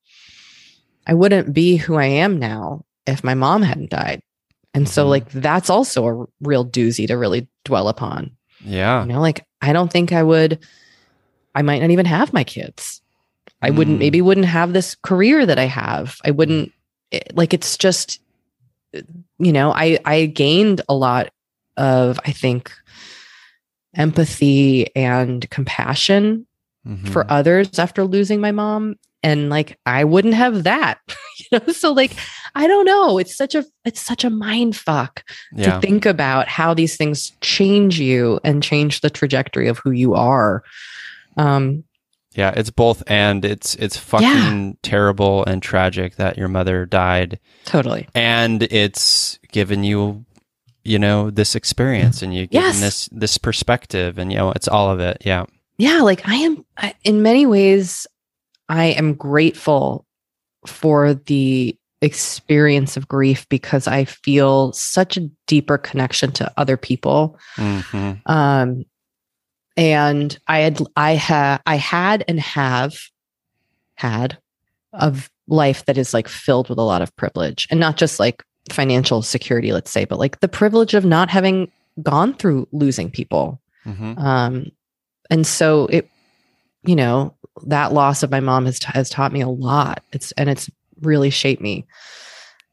I wouldn't be who I am now if my mom hadn't died, and so Mhm. like that's also a real doozy to really dwell upon. Yeah. You know, like I don't think I would. I might not even have my kids. I wouldn't Mm. maybe wouldn't have this career that I have. I wouldn't it- like it's just you know, I I gained a lot of I think empathy and compassion Mhm. for others after losing my mom and like I wouldn't have that. you know, so like I don't know, it's such a it's such a mind fuck yeah. to think about how these things change you and change the trajectory of who you are. Um, Yeah, it's both and it's it's fucking terrible and tragic that your mother died totally. and it's given you you know this experience and you given Yes. this this perspective and you know it's all of it. Yeah. Yeah, like I am I, in many ways I am grateful for the experience of grief because I feel such a deeper connection to other people. Mhm. Um and I had I had I had and have had of life that is like filled with a lot of privilege and not just like financial security let's say but like the privilege of not having gone through losing people Mhm. um and so it you know that loss of my mom has has taught me a lot it's and it's really shaped me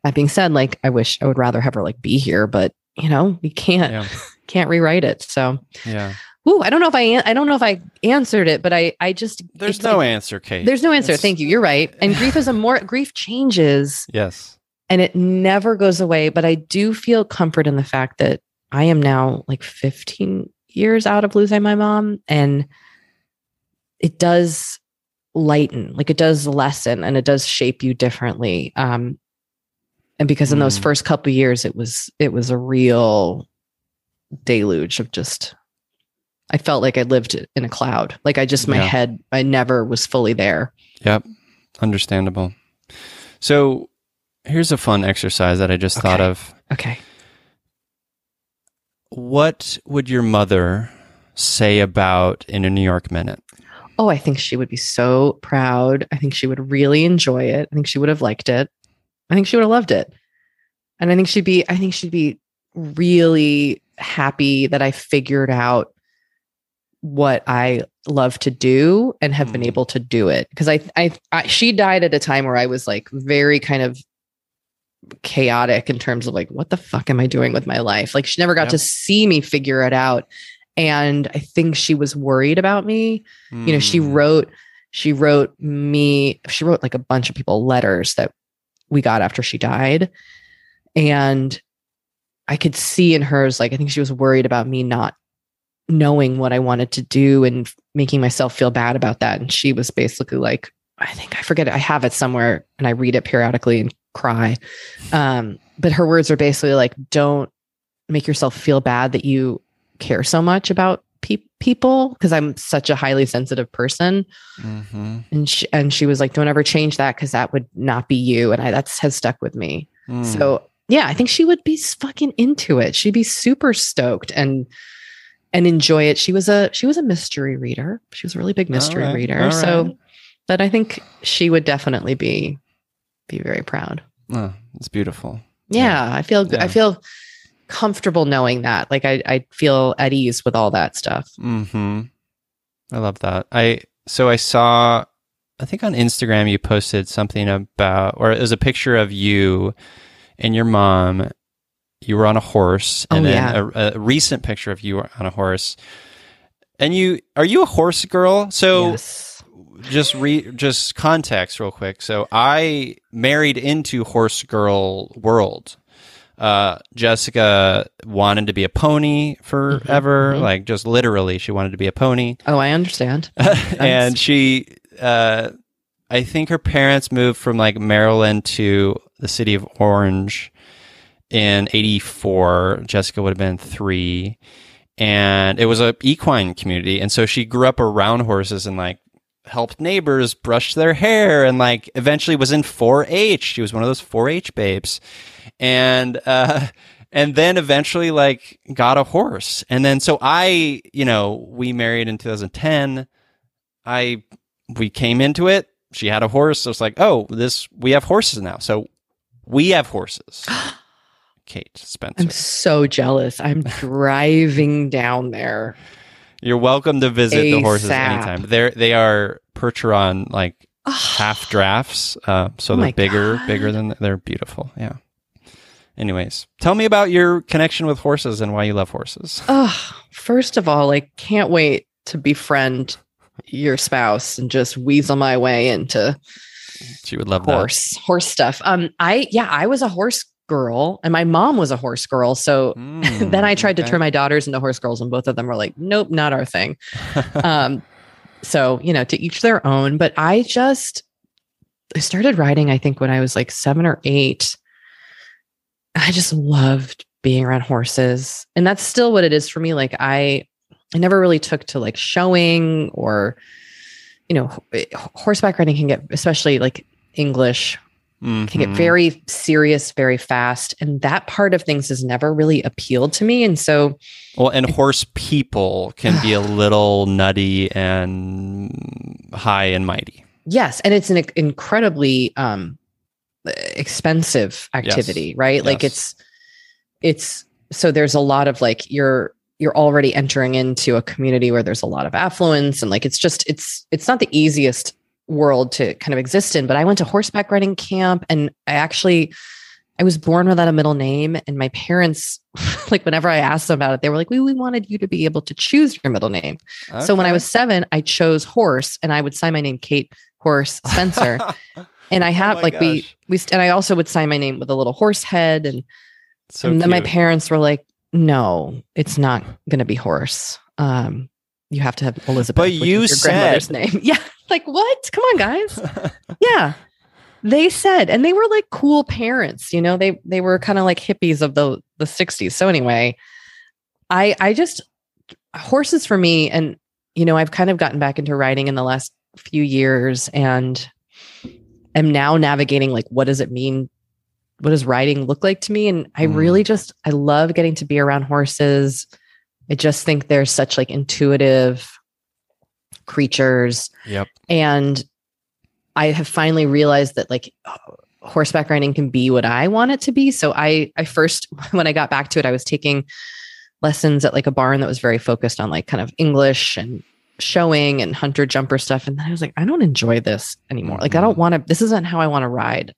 that being said like i wish i would rather have her like be here but you know we can't Yeah. can't rewrite it so Yeah. Ooh, I don't know if I I don't know if I answered it, but I I just There's no like- answer, Kate. there's no answer. It's- Thank you. You're right. And grief is a more grief changes Yes. and it never goes away. But I do feel comfort in the fact that I am now like 15 years out of losing my mom, and it does lighten, like it does lessen, and it does shape you differently. Um, and because in those Mm. first couple years, it was it was a real deluge of just. I felt like I lived in a cloud. Like I just my Yeah. head, I never was fully there. Yep. Understandable. So here's a fun exercise that I just thought of. Okay. What would your mother say about in a New York minute? Oh, I think she would be so proud. I think she would really enjoy it. I think she would have liked it. I think she would have loved it. And I think she'd be, I think she'd be really happy that I figured out what I love to do and have been Mhm. able to do it. Because I, I, I, she died at a time where I was like very kind of chaotic in terms of like, what the fuck am I doing with my life? Like, she never got Yep. to see me figure it out. And I think she was worried about me you know she Mm. wrote she wrote me she wrote like a bunch of people letters that we got after she died and i could see in hers like i think she was worried about me not knowing what i wanted to do and making myself feel bad about that and she was basically like I think I forget it. I have it somewhere and I read it periodically and cry. Um, but her words are basically like, don't make yourself feel bad that you care so much about pe- people because I'm such a highly sensitive person. Mm-hmm. And she, and she was like, don't ever change that because that would not be you. And I, that's has stuck with me. Mm. So yeah, I think she would be fucking into it. She'd be super stoked and and enjoy it. She was a she was a mystery reader. She was a really big mystery right, reader. So. But I think she would definitely be be very proud. Oh, it's beautiful. Yeah, I feel Yeah. I feel comfortable knowing that. Like I I feel at ease with all that stuff. Hmm. I love that. I so I saw. I think on Instagram you posted something about, or it was a picture of you and your mom. You were on a horse, and Oh, then yeah. a, a recent picture of you on a horse. And you are you a horse girl? So yes. Just re just context real quick. So I married into horse girl world. Uh, Jessica wanted to be a pony forever, mhm. like just literally, she wanted to be a pony, Oh, I understand. and she, uh, I think her parents moved from like Maryland to the city of Orange in '84. Jessica would have been three, and it was a equine community, and so she grew up around horses and like helped neighbors brush their hair and like eventually was in 4-H. She was one of those 4-H babes. And uh and then eventually like got a horse. And then so I, you know, we married in 2010. I we came into it. She had a horse. So it's like, "Oh, this we have horses now." So we have horses. Kate Spencer. I'm so jealous. I'm driving down there. You're welcome to visit the horses anytime. They're they are Percheron like half drafts, uh, so Oh they're bigger, God. bigger than they're beautiful. Yeah. Anyways, tell me about your connection with horses and why you love horses. Oh, first of all, I can't wait to befriend your spouse and just weasel my way into She would love horse horse stuff. Um, I yeah, I was a horse girl, and my mom was a horse girl. So. Mm, then I tried to turn my daughters into horse girls, and both of them were like, "Nope, not our thing." um, so you know, to each their own. But I just I started riding. I think when I was like seven or eight. I just loved being around horses, and that's still what it is for me. Like I, I never really took to like showing or, you know, horseback riding can get, especially like English, can get Mhm. very serious very fast, and that part of things has never really appealed to me. And so, well, and horse people can be a little nutty and high and mighty. yes, and it's an incredibly um, expensive activity, right? Like it's it's so there's a lot of like you're you're already entering into a community where there's a lot of affluence and like it's just it's it's not the easiest world to kind of exist in but i went to horseback riding camp and i actually i was born without a middle name and my parents like whenever i asked them about it they were like we, we wanted you to be able to choose your middle name so when i was seven i chose horse and i would sign my name kate horse spencer and i have Oh like we gosh. we st- and i also would sign my name with a little horse head and so and then my parents were like, "No, it's not going to be horse. Um, you have to have Elizabeth." But you is your grandmother's said- name. Yeah, like what? Come on, guys. yeah, they said, and they were like cool parents. You know, they they were kind of like hippies of the the '60s. So anyway, I I just horses for me, and you know, I've kind of gotten back into riding in the last few years, and am now navigating like what does it mean what does riding look like to me and i Mm. really just i love getting to be around horses i just think they're such like intuitive creatures. Yep. and i have finally realized that like horseback riding can be what i want it to be. So i i first when i got back to it i was taking lessons at like a barn that was very focused on like kind of english and showing and hunter jumper stuff. And then i was like i don't enjoy this anymore. Like i don't want to this isn't how i want to ride.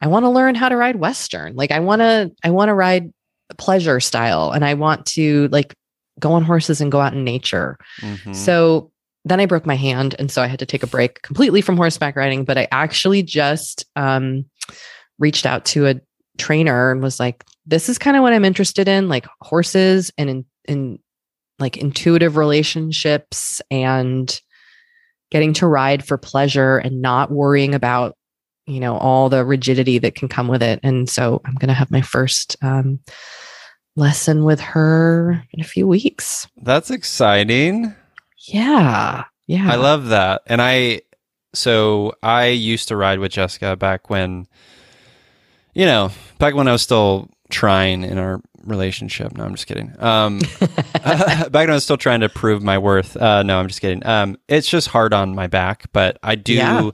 I want to learn how to ride western. Like i want to i want to ride pleasure style. And i want to like go on horses and go out in nature. Mhm. so then I broke my hand. And so I had to take a break completely from horseback riding. But I actually just um, reached out to a trainer and was like, this is kind of what I'm interested in, like horses and in, in like intuitive relationships and getting to ride for pleasure and not worrying about you know all the rigidity that can come with it and so i'm going to have my first um, lesson with her in a few weeks That's exciting. Yeah yeah I love that. And I, so I used to ride with Jessica back when, you know, back when I was still trying in our relationship. No, I'm just kidding. Um, back when I was still trying to prove my worth. Uh, no, I'm just kidding. Um, it's just hard on my back, but I do. Yeah.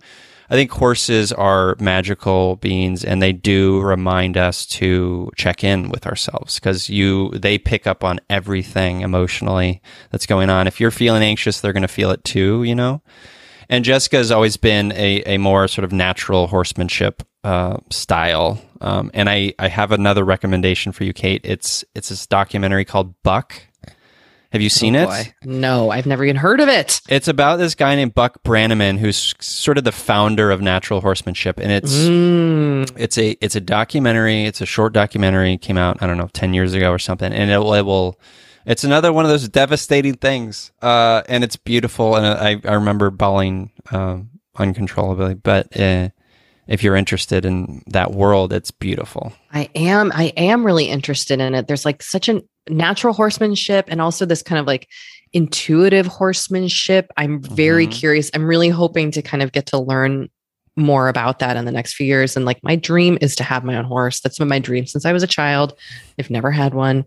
I think horses are magical beings, and they do remind us to check in with ourselves because you they pick up on everything emotionally that's going on. If you're feeling anxious, they're going to feel it too. You know. And Jessica has always been a, a more sort of natural horsemanship uh, style. Um, and I, I have another recommendation for you, Kate. It's it's this documentary called Buck. Have you seen Oh, it? no i've never even heard of it It's about this guy named Buck Brannaman, who's sort of the founder of natural horsemanship, and it's Mm, it's a it's a documentary. It's a short documentary. It came out I don't know ten years ago or something, and it will. It will it's another one of those devastating things, uh, and it's beautiful. And I I remember bawling um, uncontrollably. But uh, if you're interested in that world, it's beautiful. I am I am really interested in it. There's like such a natural horsemanship and also this kind of like intuitive horsemanship. I'm very Mhm. curious. I'm really hoping to kind of get to learn more about that in the next few years. And like my dream is to have my own horse. That's been my dream since I was a child. I've never had one.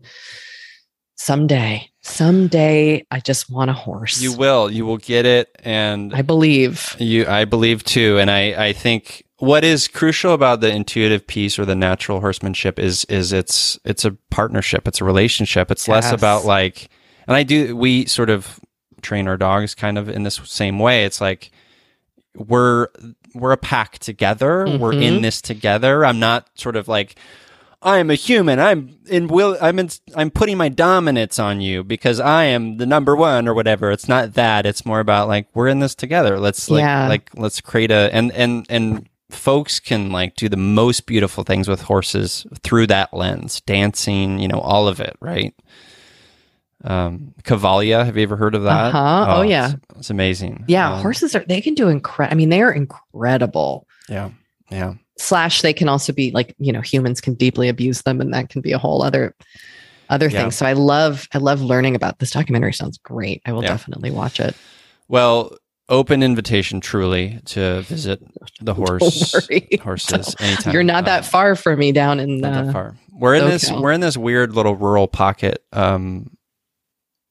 Someday, someday I just want a horse. You will, you will get it, and I believe. You, I believe too, and I, I think what is crucial about the intuitive piece or the natural horsemanship is, is it's, it's a partnership, it's a relationship. It's less about like, and I do, we sort of train our dogs kind of in this same way. It's like we're, we're a pack together. We're in Mhm. this together. I'm not sort of like. I am a human. I'm in will. I'm in. I'm putting my dominance on you because I am the number one or whatever. It's not that. It's more about like we're in this together. Let's like Yeah. like let's create a and and and folks can like do the most beautiful things with horses through that lens, dancing. You know, all of it, right? Um, Cavalia. Have you ever heard of that? Uh-huh. Oh, yeah. it's, it's amazing. Yeah, Um, horses are they can do incredible. I mean, they are incredible. Yeah, yeah. slash they can also be like you know humans can deeply abuse them and that can be a whole other other Yeah. thing so i love i love learning about this documentary sounds great i will Yeah. definitely watch it Well, open invitation truly to visit the horse horses anytime. you're not that Um, far from me down in not that uh, far. We're in this we're in this weird little rural pocket um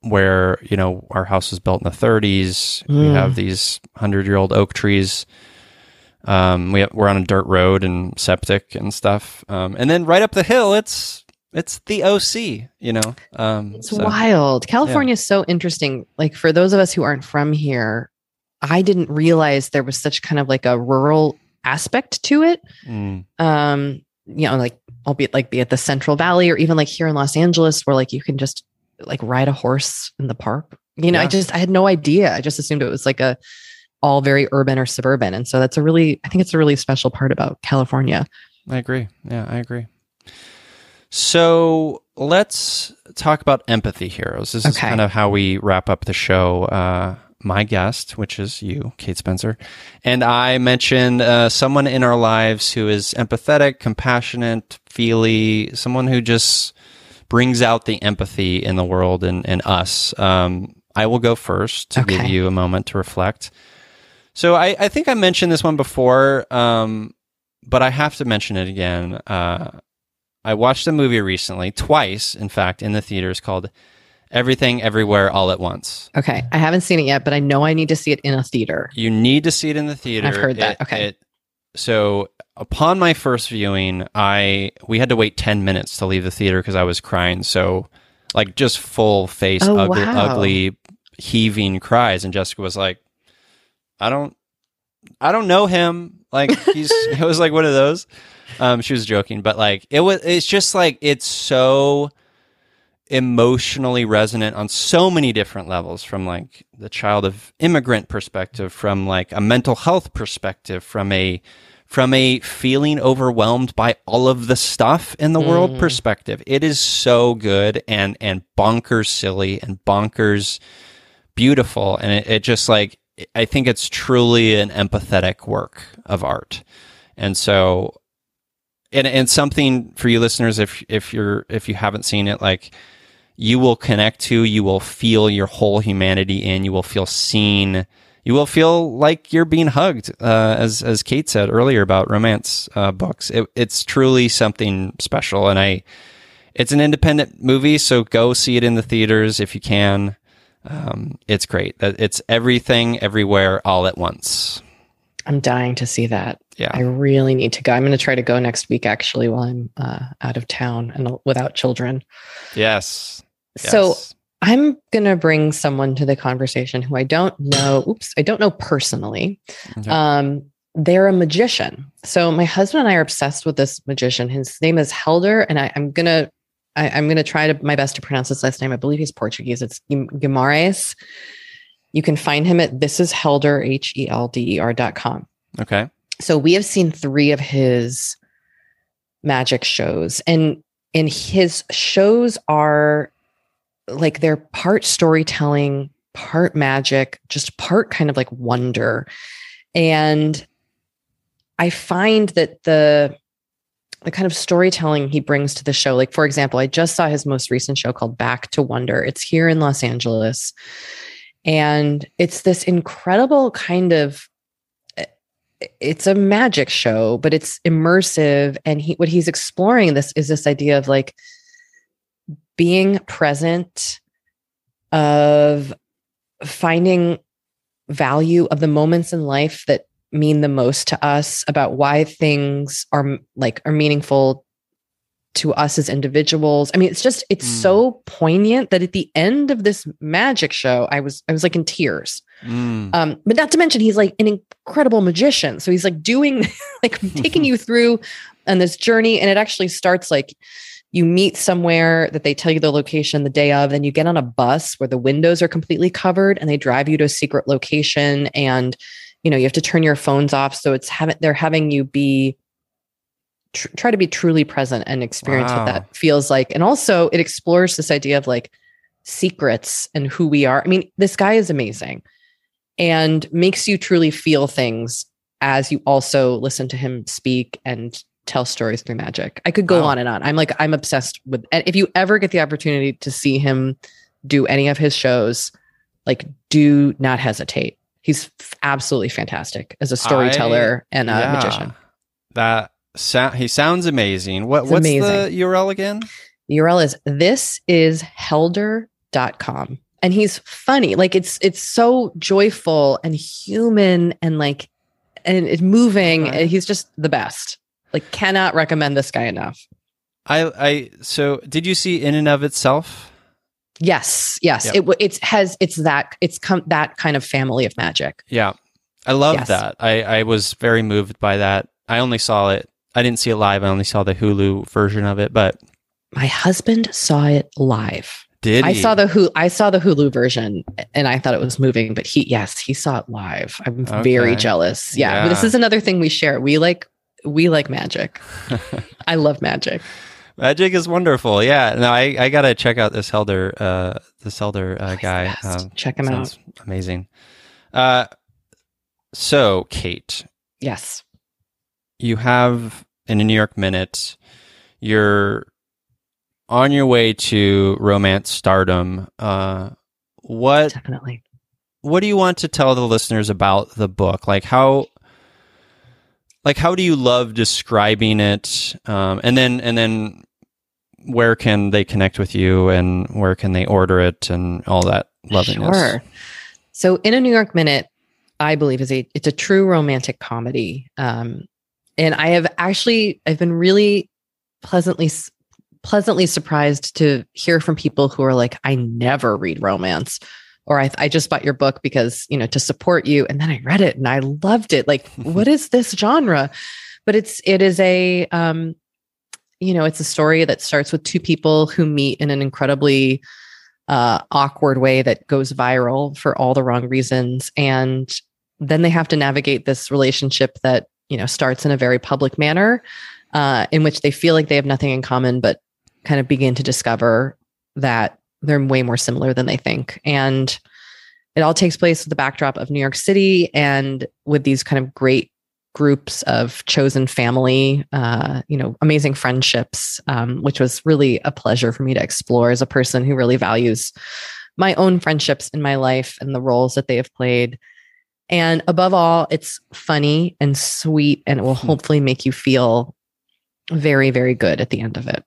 where, you know, our house was built in the 30s. We Mm. have these 100-year-old oak trees. Um we have, we're on a dirt road and septic and stuff. Um and then right up the hill it's it's the OC, you know. Um it's so- wild california is so interesting like for those of us who aren't from here i didn't realize there was such kind of like a rural aspect to it Mm, um you know like albeit like be at the central valley or even like here in los angeles where like you can just like ride a horse in the park you know i just i had no idea i just assumed it was like a all very urban or suburban and so that's a really i think it's a really special part about california I agree. Yeah, I agree. So let's talk about empathy heroes. This is kind of how we wrap up the show. Uh, my guest, which is you, Kate Spencer, and I mentioned uh, someone in our lives who is empathetic, compassionate, feely, someone who just brings out the empathy in the world and, and us. Um, I will go first to give you a moment to reflect. So I, I think I mentioned this one before, um, but I have to mention it again. Uh, I watched a movie recently, twice, in fact, in the theaters called Everything Everywhere All at Once. okay i haven't seen it yet but i know i need to see it in a theater You need to see it in the theater. I've heard that. It- Okay. it- so upon my first viewing, I we had to wait ten minutes to leave the theater because I was crying. So like just full face, Oh, ugly, wow. ugly, heaving cries, and Jessica was like, "I don't, I don't know him. Like he's." it was like one of those. Um, she was joking, but like it was. It's just like it's so emotionally resonant on so many different levels from like the child of immigrant perspective from like a mental health perspective from a from a feeling overwhelmed by all of the stuff in the world Mhm. perspective it is so good and and bonkers silly and bonkers beautiful and it, it just like I think it's truly an empathetic work of art. And so and and something for you listeners if if you're if you haven't seen it like you will connect to, you will feel your whole humanity in, you will feel seen, you will feel like you're being hugged, uh, as as Kate said earlier about romance uh, books. It, it's truly something special, and I, it's an independent movie, so go see it in the theaters if you can. Um, it's great. It's everything, everywhere, all at once. I'm dying to see that. Yeah, I really need to go. I'm going to try to go next week, actually, while I'm uh, out of town and without children. Yes. So. I'm going to bring someone to the conversation who I don't know. Oops, I don't know personally. Okay. Um, they're a magician. So my husband and I are obsessed with this magician. His name is Helder, and I, am gonna I, am gonna try to my best to pronounce his last name. I believe he's Portuguese. It's Guimarães. You can find him at this is Helder H E L D E R dot com. Okay. So we have seen three of his magic shows, and and his shows are like they're part storytelling, part magic, just part kind of like wonder. And I find that the the kind of storytelling he brings to the show, like for example, I just saw his most recent show called Back to Wonder. It's here in Los Angeles. And it's this incredible kind of eh, it's a magic show, but it's immersive. And he what he's exploring this is this idea of like being present, of finding value of the moments in life that mean the most to us about why things are like are meaningful to us as individuals. I mean, it's just it's mm. so poignant that at the end of this magic show, I was I was like in tears. Mm. Um, but not to mention he's like an incredible magician. So he's like doing like taking you through on this journey, and it actually starts like you meet somewhere that they tell you the location the day of, then you get on a bus where the windows are completely covered and they drive you to a secret location and you know you have to turn your phones off. So it's having they're having you be tr- try to be truly present and experience wow. what that feels like. And also it explores this idea of like secrets and who we are. I mean this guy is amazing and makes you truly feel things as you also listen to him speak and tell stories through magic. I could go wow. on and on. I'm like, I'm obsessed with, and if you ever get the opportunity to see him do any of his shows, like, do not hesitate. He's f- absolutely fantastic as a storyteller I, and a yeah, magician. That sound, he sounds amazing. What, what's amazing. the URL again? The URL is this is helder.com. And he's funny. Like it's it's so joyful and human and like and it's moving. Okay. He's just the best. Like, cannot recommend this guy enough. I, I, so did you see In and of Itself? Yes, yes. Yep. It it's has it's that it's come that kind of family of magic. Yeah, I love yes. that. I I was very moved by that. I only saw it. I didn't see it live. I only saw the Hulu version of it. But my husband saw it live. Did he? I saw the Hulu, I saw the Hulu version and I thought it was moving, but he yes, he saw it live. I'm okay. very jealous. Yeah, yeah. this is another thing we share. We like we like magic. I love magic. Magic is wonderful. Yeah. No, I, I gotta check out this Helder, uh, this Helder uh, oh, guy. Um, check him out. Amazing. Uh, so Kate. Yes. You have in a New York Minute. You're on your way to romance stardom. Uh, what definitely? What do you want to tell the listeners about the book? Like how like how do you love describing it? Um, and then and then where can they connect with you and where can they order it and all that lovingness? Sure. So in a new york minute i believe is a it's a true romantic comedy. Um, and i have actually i've been really pleasantly pleasantly surprised to hear from people who are like i never read romance or I, I just bought your book because you know to support you. And then i read it and i loved it. Like what is this genre? But it's it is a um you know it's a story that starts with two people who meet in an incredibly uh, awkward way that goes viral for all the wrong reasons. And then they have to navigate this relationship that you know starts in a very public manner uh, in which they feel like they have nothing in common but kind of begin to discover that they're way more similar than they think. And it all takes place with the backdrop of New York City and with these kind of great groups of chosen family, uh, you know, amazing friendships, um, which was really a pleasure for me to explore as a person who really values my own friendships in my life and the roles that they have played. And above all, it's funny and sweet, and it will Hmm. hopefully make you feel very, very good at the end of it.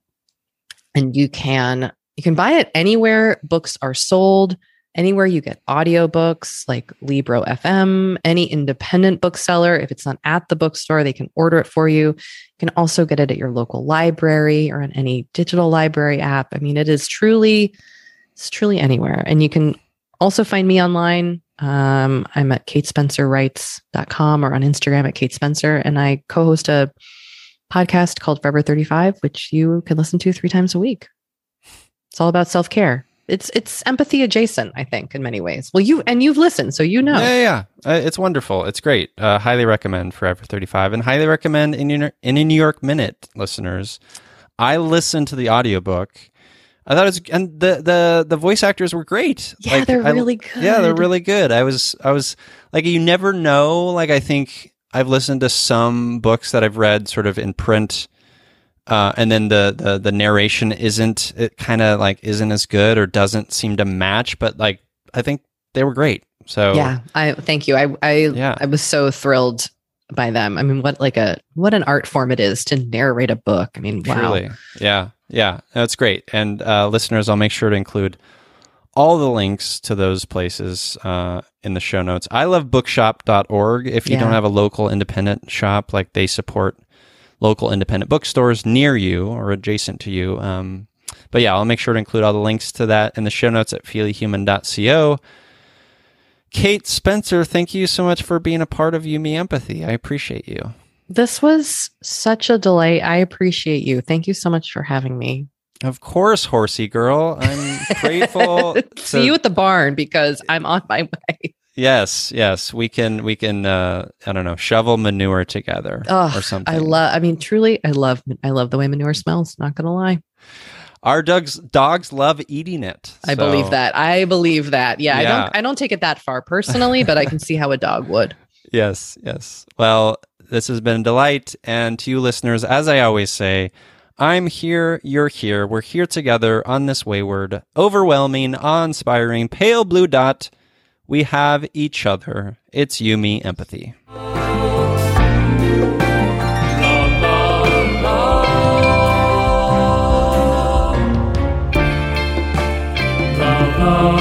And you can you can buy it anywhere books are sold anywhere you get audiobooks like Libro FM, any independent bookseller. If it's not at the bookstore, they can order it for you. You can also get it at your local library or on any digital library app. I mean, it is truly, it's truly anywhere. And you can also find me online. Um, I'm at katespencerwrites.com or on Instagram at Kate Spencer. And I co-host a podcast called Forever 35, which you can listen to three times a week. It's all about self-care it's it's empathy adjacent i think in many ways well you and you've listened so you know Yeah, yeah, yeah. Uh, it's wonderful. It's great. Uh, highly recommend Forever 35 and highly recommend in, Your- in a New York Minute listeners. I listened to the audiobook. I thought it was, and the, the, the voice actors were great. yeah they're I- really good Yeah, they're really good. I was, I was like, you never know. Like, I think I've listened to some books that I've read sort of in print, uh, and then the, the, the narration isn't, it kind of like isn't as good or doesn't seem to match, but like, I think they were great. So, yeah i thank you i i Yeah. i was so thrilled by them i mean what like a what an art form it is to narrate a book i mean wow Truly. Yeah. Yeah. That's great. And uh, listeners, I'll make sure to include all the links to those places uh, in the show notes. I love bookshop.org. If you Yeah. don't have a local independent shop, like they support local independent bookstores near you or adjacent to you. Um, but yeah, I'll make sure to include all the links to that in the show notes at feelyhuman.co. Kate Spencer, thank you so much for being a part of You Me Empathy. I appreciate you. this was such a delight i appreciate you thank you so much for having me Of course, horsey girl. I'm grateful. see to- you at the barn because i'm on my way Yes, yes, we can. We can. Uh, I don't know. Shovel manure together oh or something. i love i mean truly i love i love the way manure smells not gonna lie Our dogs. Dogs love eating it. I believe that. I believe that. Yeah, I don't I don't take it that far personally, but I can see how a dog would. Yes, yes. Well, this has been a delight, and to you listeners, as I always say, I'm here. You're here. We're here together on this wayward, overwhelming, awe-inspiring, pale blue dot. We have each other. It's you, me, empathy. la